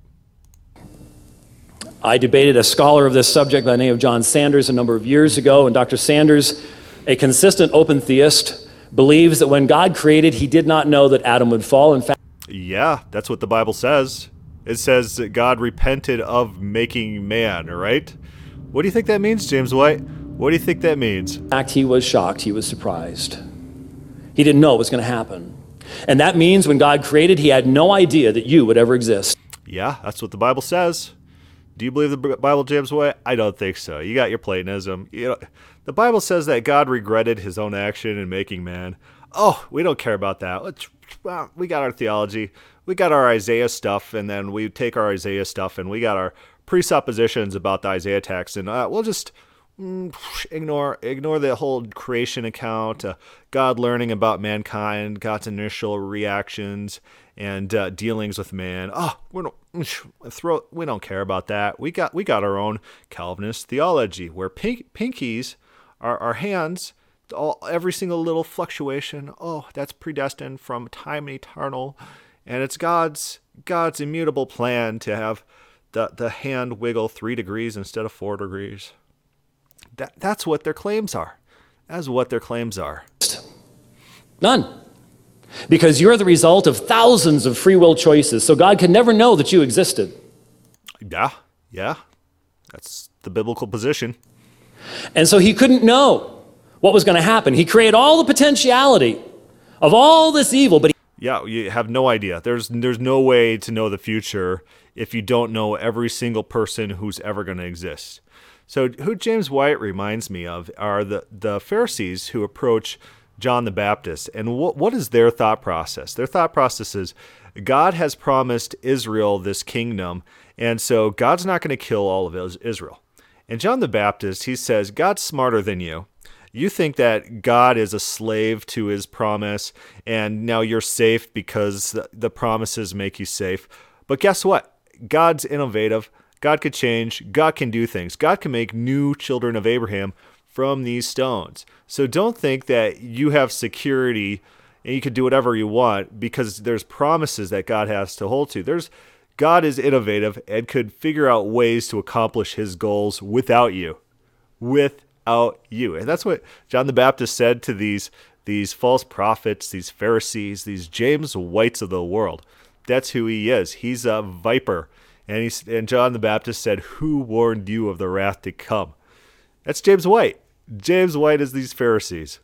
I debated a scholar of this subject by the name of John Sanders a number of years ago, and Dr. Sanders, a consistent open theist, believes that when God created, he did not know that Adam would fall. In fact,
Yeah, that's what the Bible says. It says that God repented of making man, right? What do you think that means, James White? What do you think that means?
In Fact, he was shocked, he was surprised. He didn't know it was going to happen. And that means when God created, he had no idea that you would ever exist.
Yeah, that's what the Bible says. Do you believe the Bible, James White? I don't think so. You got your Platonism. You know, the Bible says that God regretted his own action in making man. Oh, we don't care about that. Let's, well, we got our theology. We got our Isaiah stuff, and then we take our Isaiah stuff, and we got our presuppositions about the Isaiah text, and uh, we'll just mm, ignore ignore the whole creation account, uh, God learning about mankind, God's initial reactions and uh, dealings with man. Oh, we don't throw. We don't care about that. We got we got our own Calvinist theology where pink, pinkies, our our hands, all, every single little fluctuation, oh, that's predestined from time eternal. And it's God's God's immutable plan to have the, the hand wiggle three degrees instead of four degrees. That, that's what their claims are. That's what their claims are.
None. Because you're the result of thousands of free will choices, so God could never know that you existed.
Yeah, yeah. That's the biblical position.
And so he couldn't know what was going to happen. He created all the potentiality of all this evil, but
yeah, you have no idea. There's there's no way to know the future if you don't know every single person who's ever going to exist. So who James White reminds me of are the the Pharisees who approach John the Baptist and what what is their thought process? Their thought process is God has promised Israel this kingdom, and so God's not going to kill all of Israel. And John the Baptist, he says, God's smarter than you. You think that God is a slave to his promise, and now you're safe because the promises make you safe. But guess what? God's innovative. God could change. God can do things. God can make new children of Abraham from these stones. So don't think that you have security and you can do whatever you want because there's promises that God has to hold to. There's God is innovative and could figure out ways to accomplish his goals without you. Without you. And that's what John the Baptist said to these these false prophets, these Pharisees, these James Whites of the world. That's who he is. He's a viper. And he's and John the Baptist said, "Who warned you of the wrath to come?" That's James White. James White is these Pharisees.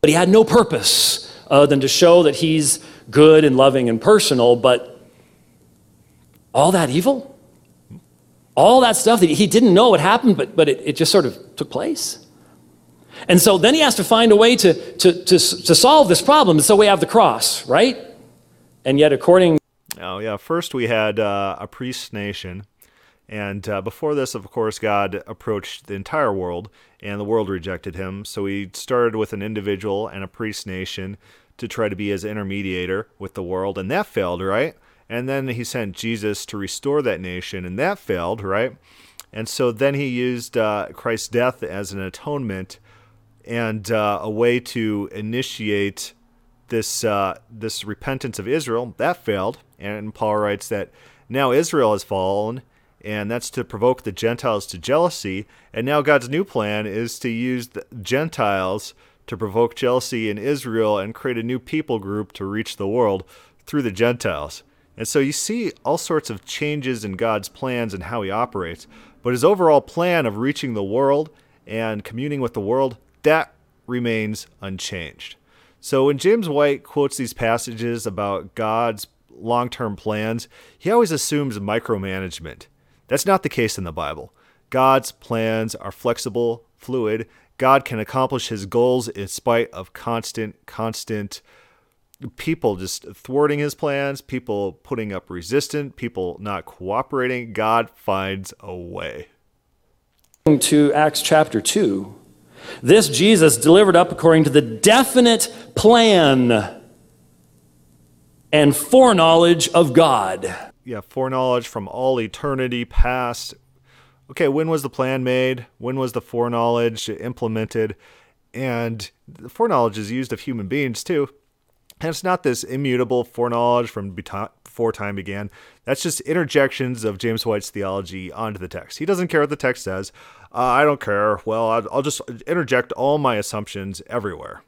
But he had no purpose other than to show that he's good and loving and personal, but all that evil, all that stuff that he didn't know what happened, but, but it, it just sort of took place. And so then he has to find a way to, to, to, to solve this problem. So we have the cross, right? And yet, according.
Oh, yeah. First, we had uh, a priest nation. And uh, before this, of course, God approached the entire world, and the world rejected him. So he started with an individual and a priest nation to try to be his intermediator with the world, and that failed, right? And then he sent Jesus to restore that nation, and that failed, right? And so then he used uh, Christ's death as an atonement and uh, a way to initiate this uh, this repentance of Israel. That failed, and Paul writes that now Israel has fallen, and that's to provoke the Gentiles to jealousy. And now God's new plan is to use the Gentiles to provoke jealousy in Israel and create a new people group to reach the world through the Gentiles. And so you see all sorts of changes in God's plans and how he operates. But his overall plan of reaching the world and communing with the world, that remains unchanged. So when James White quotes these passages about God's long term plans, he always assumes micromanagement. That's not the case in the Bible. God's plans are flexible, fluid. God can accomplish his goals in spite of constant, constant people just thwarting his plans, people putting up resistance, people not cooperating, God finds a way.
To Acts chapter 2, this Jesus delivered up according to the definite plan and foreknowledge of God.
Yeah, foreknowledge from all eternity past. Okay, when was the plan made? When was the foreknowledge implemented? And the foreknowledge is used of human beings too. And it's not this immutable foreknowledge from before time began. That's just interjections of James White's theology onto the text. He doesn't care what the text says. Uh, I don't care. Well, I'll just interject all my assumptions everywhere.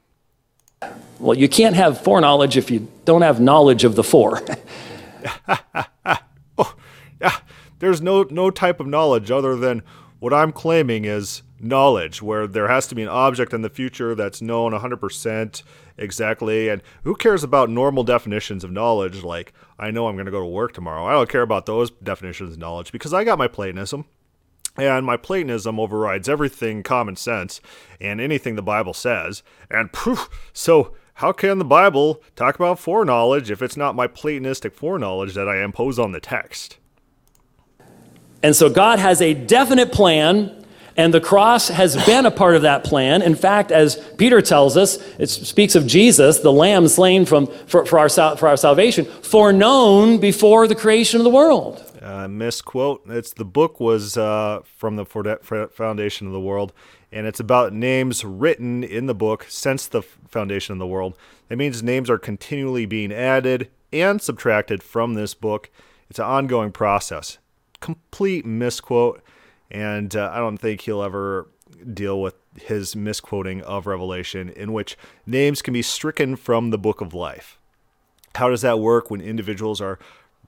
Well, you can't have foreknowledge if you don't have knowledge of the fore.
oh, yeah. There's no no type of knowledge other than what I'm claiming is knowledge, where there has to be an object in the future that's known 100% exactly. And who cares about normal definitions of knowledge? Like, I know I'm going to go to work tomorrow. I don't care about those definitions of knowledge because I got my Platonism. And my Platonism overrides everything common sense and anything the Bible says. And poof, so how can the Bible talk about foreknowledge if it's not my Platonistic foreknowledge that I impose on the text?
And so God has a definite plan and the cross has been a part of that plan. In fact, as Peter tells us, it speaks of Jesus, the lamb slain from, for, for, our, for our salvation, foreknown before the creation of the world.
uh, misquote. It's the book was uh, from the foundation of the world, and it's about names written in the book since the foundation of the world. That means names are continually being added and subtracted from this book. It's an ongoing process. Complete misquote, and uh, I don't think he'll ever deal with his misquoting of Revelation, in which names can be stricken from the book of life. How does that work when individuals are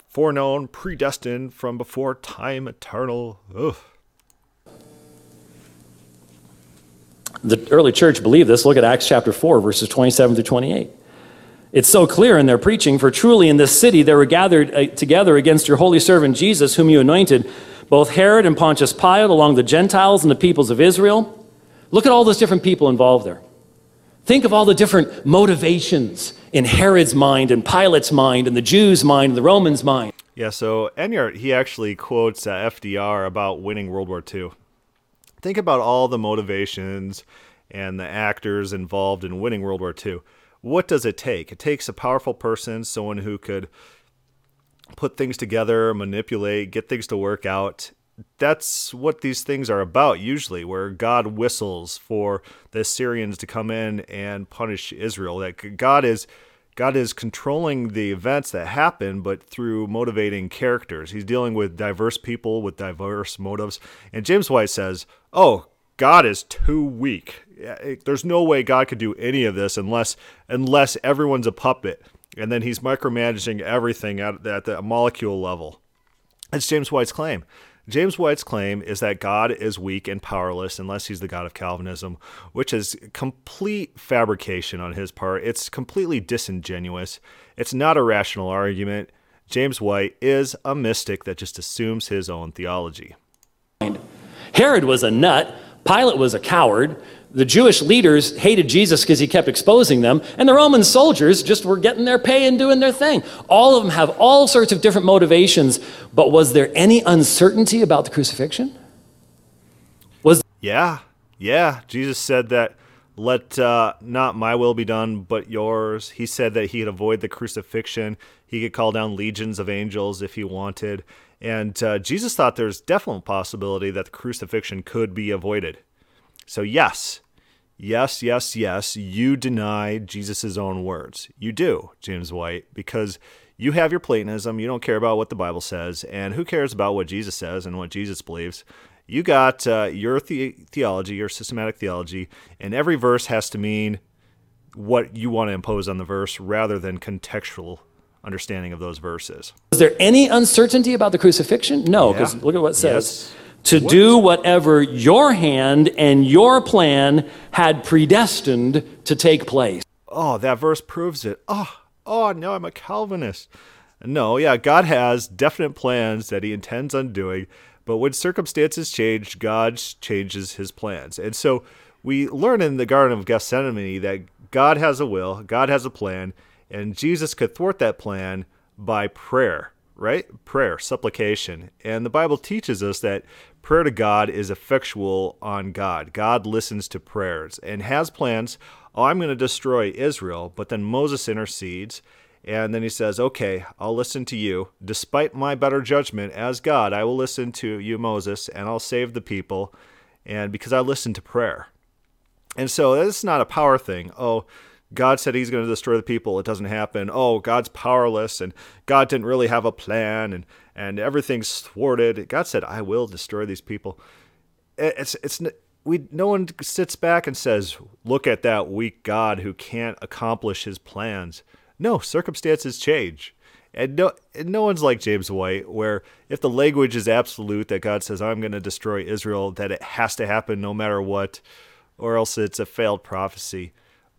foreknown, predestined from before time eternal? Ugh.
The early church believed this. Look at Acts chapter 4, verses 27 through 28. It's so clear in their preaching, for truly in this city they were gathered uh, together against your holy servant Jesus, whom you anointed, both Herod and Pontius Pilate, along the Gentiles and the peoples of Israel. Look at all those different people involved there. Think of all the different motivations in Herod's mind and Pilate's mind and the Jews' mind and the Romans' mind.
Yeah, so Enyart, he actually quotes uh, FDR about winning World War II. Think about all the motivations and the actors involved in winning World War II. What does it take? It takes a powerful person, someone who could put things together, manipulate, get things to work out, that's what these things are about usually where god whistles for the Syrians to come in and punish israel. That god is god is controlling the events that happen but through motivating characters. He's dealing with diverse people with diverse motives. And james white says oh god is too weak. There's no way god could do any of this unless unless everyone's a puppet and then he's micromanaging everything at, at the molecule level that's james white's claim James White's claim is that God is weak and powerless unless he's the God of Calvinism, which is complete fabrication on his part. It's completely disingenuous. It's not a rational argument. James White is a mystic that just assumes his own theology.
Herod was a nut, Pilate was a coward, the Jewish leaders hated Jesus because he kept exposing them, and the Roman soldiers just were getting their pay and doing their thing. All of them have all sorts of different motivations, but was there any uncertainty about the crucifixion?
Was Yeah, yeah. Jesus said that let uh, not my will be done, but yours. He said that he could avoid the crucifixion. He could call down legions of angels if he wanted. And uh, Jesus thought there's definitely a possibility that the crucifixion could be avoided. So, yes, yes, yes, yes, you deny Jesus' own words. You do, James White, because you have your Platonism. You don't care about what the Bible says. And who cares about what Jesus says and what Jesus believes? You got uh, your the- theology, your systematic theology, and every verse has to mean what you want to impose on the verse rather than contextual understanding of those verses.
Is there any uncertainty about the crucifixion? No, because yeah. look at what it says. Yes to do whatever your hand and your plan had predestined to take place.
Oh, that verse proves it. Oh, oh, now I'm a Calvinist. No, yeah, God has definite plans that he intends on doing, but when circumstances change, God changes his plans. And so we learn in the Garden of Gethsemane that God has a will, God has a plan, and Jesus could thwart that plan by prayer, right? Prayer, supplication. And the Bible teaches us that prayer to God is effectual on God. God listens to prayers and has plans. Oh, I'm going to destroy Israel. But then Moses intercedes. And then he says, Okay, I'll listen to you. Despite my better judgment as God, I will listen to you, Moses, and I'll save the people. And because I listen to prayer. And so it's not a power thing. Oh, God said he's going to destroy the people. It doesn't happen. Oh, God's powerless and God didn't really have a plan and, and everything's thwarted. God said, I will destroy these people. It's, it's, we, no one sits back and says, look at that weak God who can't accomplish his plans. No, circumstances change. And no, and no one's like James White, where if the language is absolute that God says, I'm going to destroy Israel, that it has to happen no matter what, or else it's a failed prophecy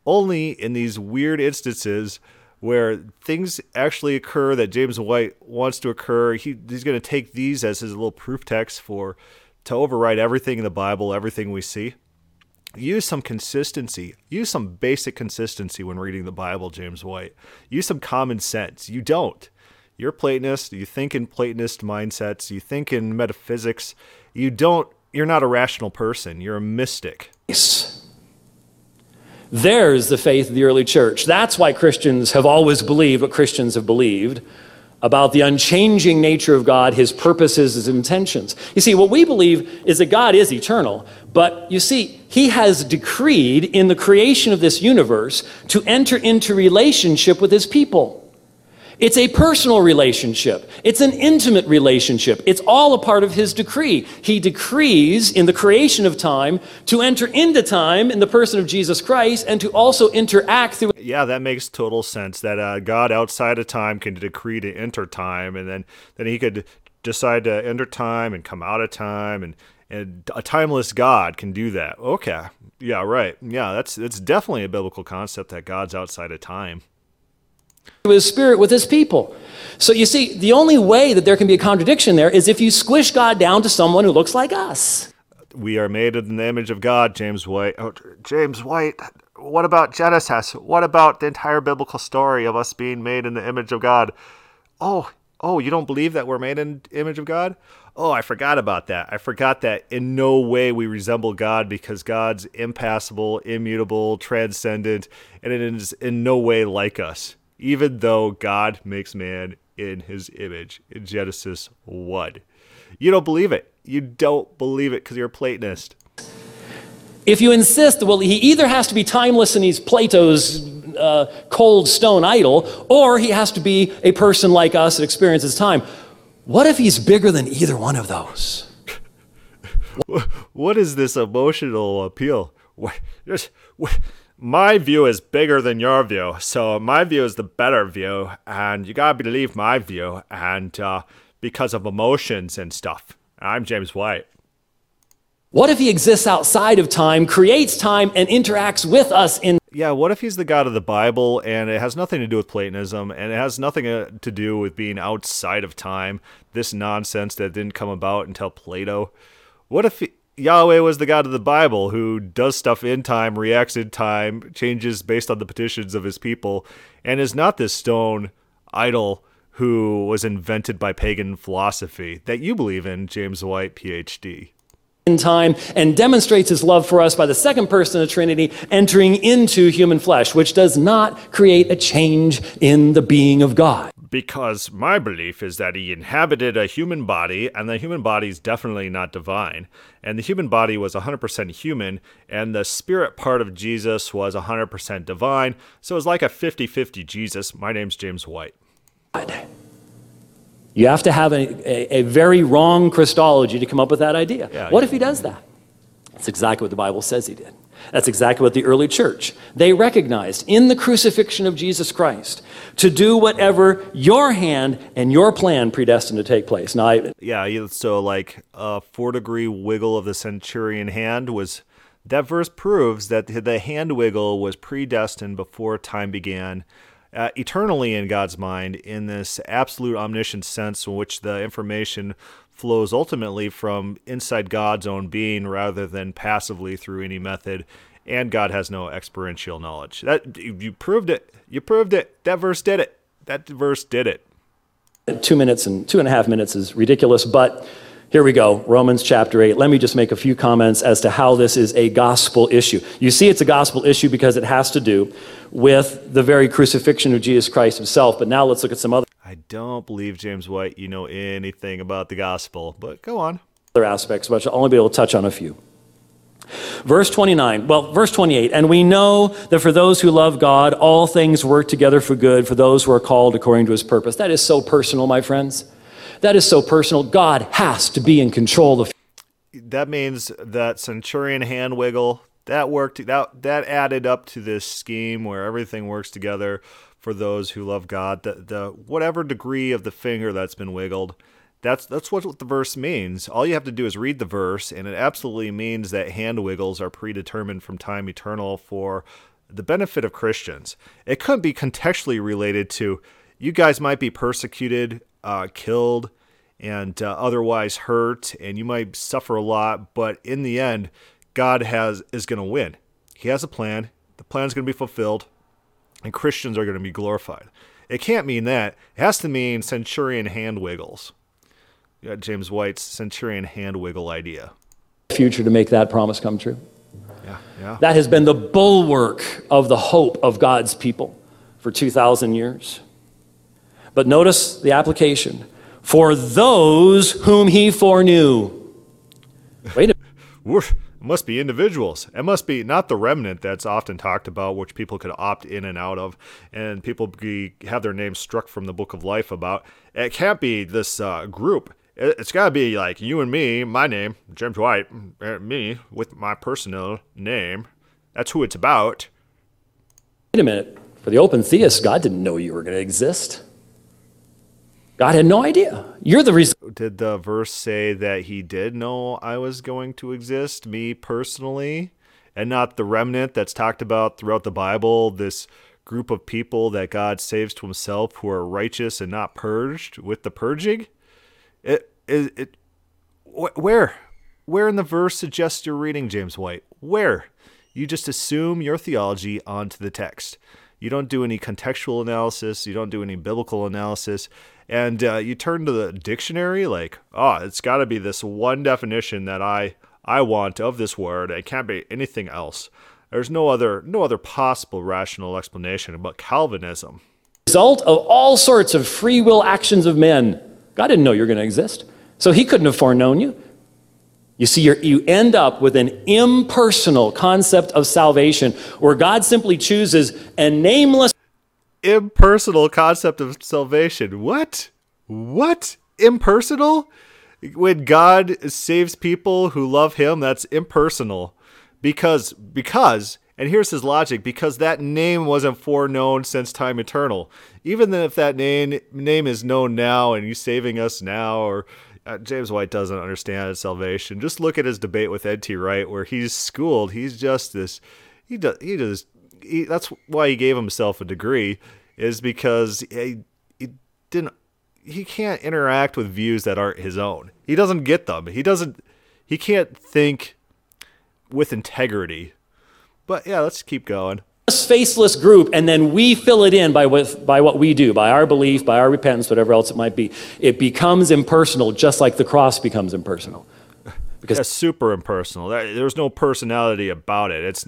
only in these weird instances where things actually occur that James White wants to occur. He, he's going to take these as his little proof text for to override everything in the Bible, everything we see. Use some consistency. Use some basic consistency when reading the Bible, James White. Use some common sense. You don't. You're Platonist. You think in Platonist mindsets. You think in metaphysics. You don't. You're not a rational person. You're a mystic.
There's the faith of the early church. That's why Christians have always believed what Christians have believed. about the unchanging nature of God, his purposes, his intentions. You see, what we believe is that God is eternal, but you see, he has decreed in the creation of this universe to enter into relationship with his people. It's a personal relationship. It's an intimate relationship. It's all a part of his decree. He decrees in the creation of time to enter into time in the person of Jesus Christ and to also interact through.
Yeah, that makes total sense. That uh, God outside of time can decree to enter time, and then then he could decide to enter time and come out of time, and and a timeless God can do that. Okay, yeah, right. Yeah, that's that's definitely a biblical concept that God's outside of time
his spirit with his people. So you see, the only way that there can be a contradiction there is if you squish God down to someone who looks like us.
We are made in the image of God, James White. Oh, James White, what about Genesis? What about the entire biblical story of us being made in the image of God? Oh, oh, you don't believe that we're made in image of God? Oh, I forgot about that. I forgot that in no way we resemble God because God's impassible, immutable, transcendent, and it is in no way like us even though God makes man in his image in Genesis 1. You don't believe it. You don't believe it because you're a Platonist.
If you insist, well, he either has to be timeless and he's Plato's uh, cold stone idol, or he has to be a person like us that experiences time. What if he's bigger than either one of those?
what is this emotional appeal? What, what, my view is bigger than your view, so my view is the better view, and you gotta believe my view, and uh, because of emotions and stuff. I'm James White.
What if he exists outside of time, creates time, and interacts with us in?
Yeah, what if he's the God of the Bible, and it has nothing to do with Platonism, and it has nothing uh, to do with being outside of time? This nonsense that didn't come about until Plato. What if? He, Yahweh was the God of the Bible who does stuff in time, reacts in time, changes based on the petitions of his people, and is not this stone idol who was invented by pagan philosophy that you believe in, James White, PhD.
In time and demonstrates his love for us by the second person of the Trinity entering into human flesh, which does not create a change in the being of God
because my belief is that he inhabited a human body, and the human body is definitely not divine. And the human body was 100% human, and the spirit part of Jesus was 100% divine. So it was like a 50 50 Jesus. My name's James White.
You have to have a, a, a, very wrong Christology to come up with that idea. Yeah, what yeah. if he does that? That's exactly what the Bible says he did. That's exactly what the early church. They recognized in the crucifixion of Jesus Christ to do whatever your hand and your plan predestined to take place. Now, I,
yeah, so like a four degree wiggle of the centurion hand was that verse proves that the hand wiggle was predestined before time began. Uh, eternally in God's mind, in this absolute omniscient sense in which the information flows ultimately from inside God's own being rather than passively through any method. And God has no experiential knowledge. That you proved it. You proved it. That verse did it. That verse did it.
Two minutes and two and a half minutes is ridiculous, but here we go, Romans chapter 8. Let me just make a few comments as to how this is a gospel issue. You see, it's a gospel issue because it has to do with the very crucifixion of Jesus Christ himself. But now let's look at some other.
I don't believe, James White, you know anything about the gospel, but go on.
Other aspects, but I'll only be able to touch on a few. Verse 29, well, verse 28, and we know that for those who love God, all things work together for good for those who are called according to his purpose. That is so personal, my friends. That is so personal. God has to be in control of.
That means that centurion hand wiggle that worked. That that added up to this scheme where everything works together for those who love God. The, the whatever degree of the finger that's been wiggled, that's that's what the verse means. All you have to do is read the verse, and it absolutely means that hand wiggles are predetermined from time eternal for the benefit of Christians. It couldn't be contextually related to you guys might be persecuted, uh, killed, and uh, otherwise hurt, and you might suffer a lot, but in the end, God has is going to win. He has a plan. The plan is going to be fulfilled and Christians are going to be glorified. It can't mean that. It has to mean centurion hand wiggles. You got James White's centurion hand wiggle idea.
Future to make that promise come true.
Yeah, yeah.
That has been the bulwark of the hope of God's people for 2,000 years. But notice the application for those whom he foreknew. Wait a
Woof. It must be individuals. It must be not the remnant that's often talked about, which people could opt in and out of, and people be, have their names struck from the book of life about. It can't be this uh, group. It, it's got to be like you and me, my name, James White, uh, me with my personal name. That's who it's about.
Wait a minute. For the open theist, God didn't know you were going to exist. God had no idea. You're the reason.
Did the verse say that he did know I was going to exist, me personally, and not the remnant that's talked about throughout the Bible? This group of people that God saves to himself who are righteous and not purged with the purging? It, it, it where? Where in the verse suggests you're reading James White? Where? You just assume your theology onto the text. You don't do any contextual analysis. You don't do any biblical analysis. And uh, you turn to the dictionary, like, oh, it's got to be this one definition that I I want of this word. It can't be anything else. There's no other no other possible rational explanation about Calvinism.
Result of all sorts of free will actions of men. God didn't know you're going to exist, so He couldn't have foreknown you. You see, you end up with an impersonal concept of salvation where God simply chooses a nameless.
Impersonal concept of salvation. What? What? Impersonal? When God saves people who love Him, that's impersonal. Because, because, and here's his logic because that name wasn't foreknown since time eternal. Even then, if that name name is known now and he's saving us now, or uh, James White doesn't understand salvation. Just look at his debate with N.T. Wright, where he's schooled. He's just this. He does. He does. He, that's why he gave himself a degree, is because he, he didn't. He can't interact with views that aren't his own. He doesn't get them. He doesn't. He can't think with integrity. But yeah, let's keep going
faceless group, and then we fill it in by what, by what we do, by our belief, by our repentance, whatever else it might be. It becomes impersonal, just like the cross becomes impersonal.
Because That's super impersonal. There's no personality about it. It's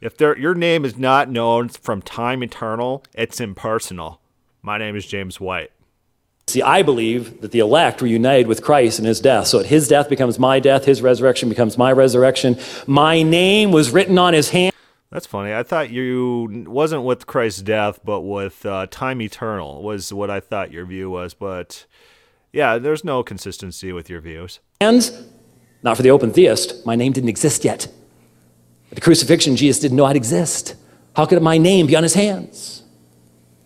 if there, your name is not known from time eternal, it's impersonal. My name is James White.
See, I believe that the elect were united with Christ in his death. So his death becomes my death, his resurrection becomes my resurrection. My name was written on his hand.
That's funny. I thought you wasn't with Christ's death, but with uh, time eternal was what I thought your view was. But yeah, there's no consistency with your views.
And not for the open theist, my name didn't exist yet. At the crucifixion, Jesus didn't know I'd exist. How could my name be on his hands?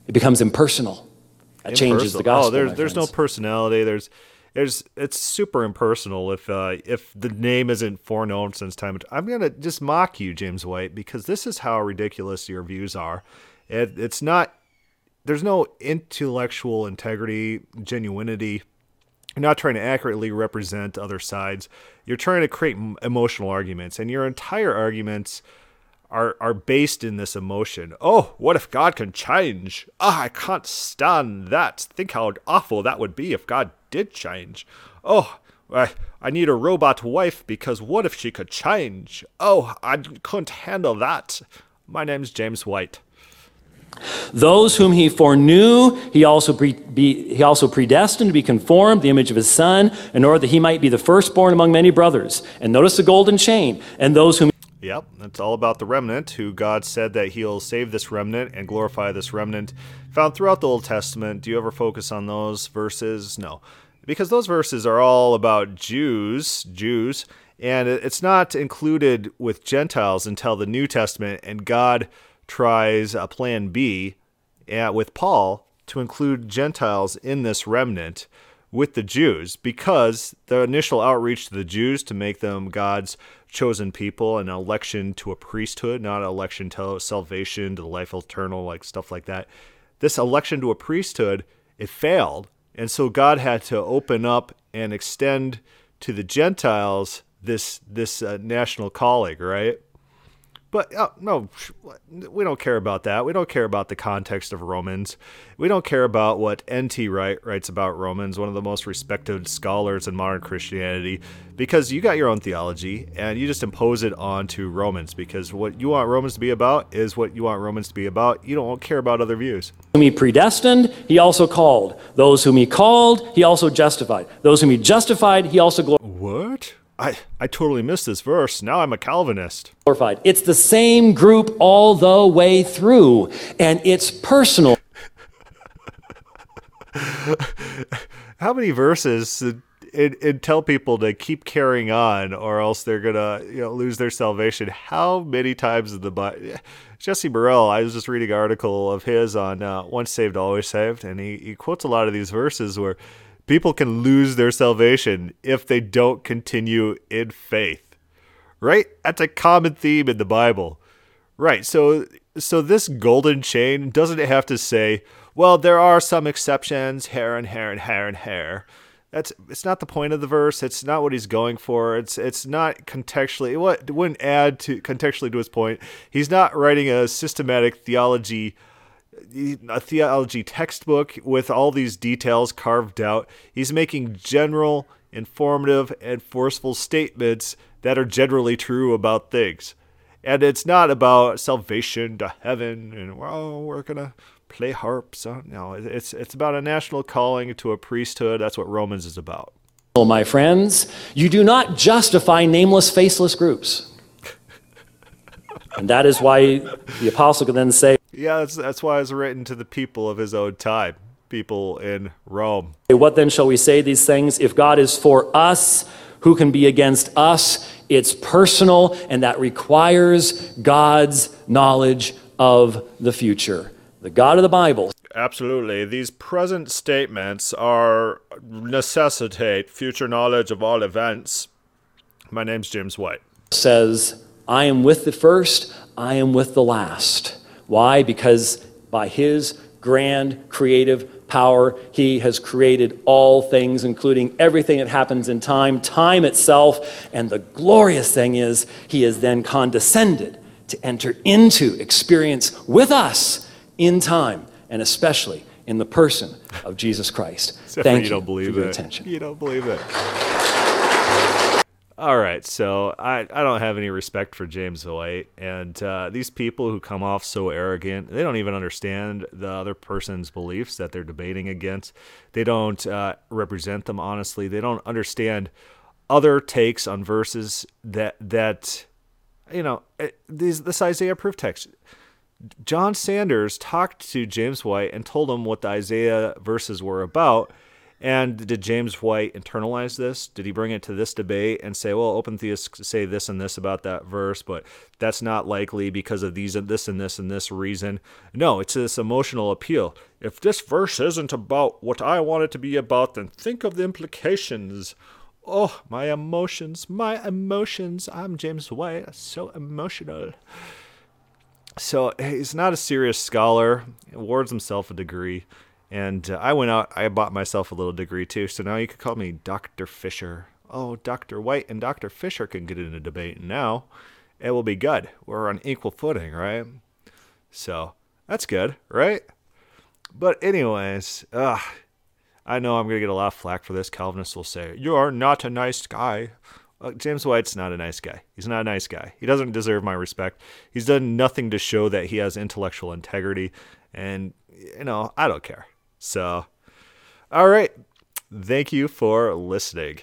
It becomes impersonal. That impersonal. changes the gospel.
Oh, there's there's no personality. There's there's it's super impersonal if uh, if the name isn't foreknown since time. I'm gonna just mock you, James White, because this is how ridiculous your views are. It, it's not. There's no intellectual integrity, genuinity. You're not trying to accurately represent other sides. You're trying to create emotional arguments, and your entire arguments are are based in this emotion. Oh, what if God can change? Ah, oh, I can't stand that. Think how awful that would be if God did change. Oh, I, I need a robot wife because what if she could change? Oh, I couldn't handle that. My name's James White.
Those whom he foreknew, he also, pre- be, he also predestined to be conformed the image of his son, in order that he might be the firstborn among many brothers. And notice the golden chain. And those whom
Yep, it's all about the remnant, who God said that He'll save this remnant and glorify this remnant. Found throughout the Old Testament. Do you ever focus on those verses? No, because those verses are all about Jews, Jews, and it's not included with Gentiles until the New Testament, and God tries a plan B with Paul to include Gentiles in this remnant with the Jews because the initial outreach to the Jews to make them God's chosen people, an election to a priesthood, not election to salvation, to life eternal, like stuff like that. This election to a priesthood, it failed. And so God had to open up and extend to the Gentiles this this uh, national calling, right? But oh, no, we don't care about that. We don't care about the context of Romans. We don't care about what N.T. Wright writes about Romans, one of the most respected scholars in modern Christianity, because you got your own theology and you just impose it onto Romans because what you want Romans to be about is what you want Romans to be about. You don't care about other views.
Whom he predestined, he also called. Those whom he called, he also justified. Those whom he justified, he also glorified.
What? I, I totally missed this verse. Now I'm a Calvinist.
It's the same group all the way through, and it's personal.
How many verses it, it tell people to keep carrying on, or else they're gonna you know lose their salvation? How many times in the Bible? Jesse Morrell, I was just reading an article of his on uh, "Once Saved, Always Saved," and he, he quotes a lot of these verses where people can lose their salvation if they don't continue in faith. Right? That's a common theme in the Bible. Right. So so this golden chain doesn't have to say, well, there are some exceptions, hair and hair and hair and hair. That's it's not the point of the verse. It's not what he's going for. It's it's not contextually what wouldn't add to contextually to his point. He's not writing a systematic theology a theology textbook with all these details carved out. He's making general, informative, and forceful statements that are generally true about things. And it's not about salvation to heaven and well, we're gonna play harps. No, it's it's about a national calling to a priesthood. That's what Romans is about.
Well, My friends, you do not justify nameless, faceless groups. and that is why the apostle can then say,
yeah, that's, that's why it's written to the people of his own time, people in Rome.
What then shall we say these things? If God is for us, who can be against us? It's personal, and that requires God's knowledge of the future. The God of the Bible.
Absolutely. These present statements are necessitate future knowledge of all events. My name's James White.
Says, I am with the first, I am with the last. Why? Because by His grand creative power, He has created all things, including everything that happens in time, time itself. And the glorious thing is, He has then condescended to enter into experience with us in time, and especially in the person of Jesus Christ. Thank you, you don't believe for your it. attention.
You don't believe it. All right, so I, I don't have any respect for James White, and uh, these people who come off so arrogant, they don't even understand the other person's beliefs that they're debating against. They don't uh, represent them honestly. They don't understand other takes on verses that that you know eh, these this Isaiah proof text. John Sanders talked to James White and told him what the Isaiah verses were about and did James White internalize this? Did he bring it to this debate and say, well, open theists say this and this about that verse, but that's not likely because of these and this and this and this reason? No, it's this emotional appeal. If this verse isn't about what I want it to be about, then think of the implications. Oh, my emotions, my emotions. I'm James White, so emotional. So he's not a serious scholar, awards himself a degree. And uh, I went out, I bought myself a little degree too. So now you could call me Dr. Fisher. Oh, Dr. White and Dr. Fisher can get in a debate. now it will be good. We're on equal footing, right? So that's good, right? But, anyways, uh, I know I'm going to get a lot of flack for this. Calvinists will say, You are not a nice guy. Well, James White's not a nice guy. He's not a nice guy. He doesn't deserve my respect. He's done nothing to show that he has intellectual integrity. And, you know, I don't care. So, all right. Thank you for listening.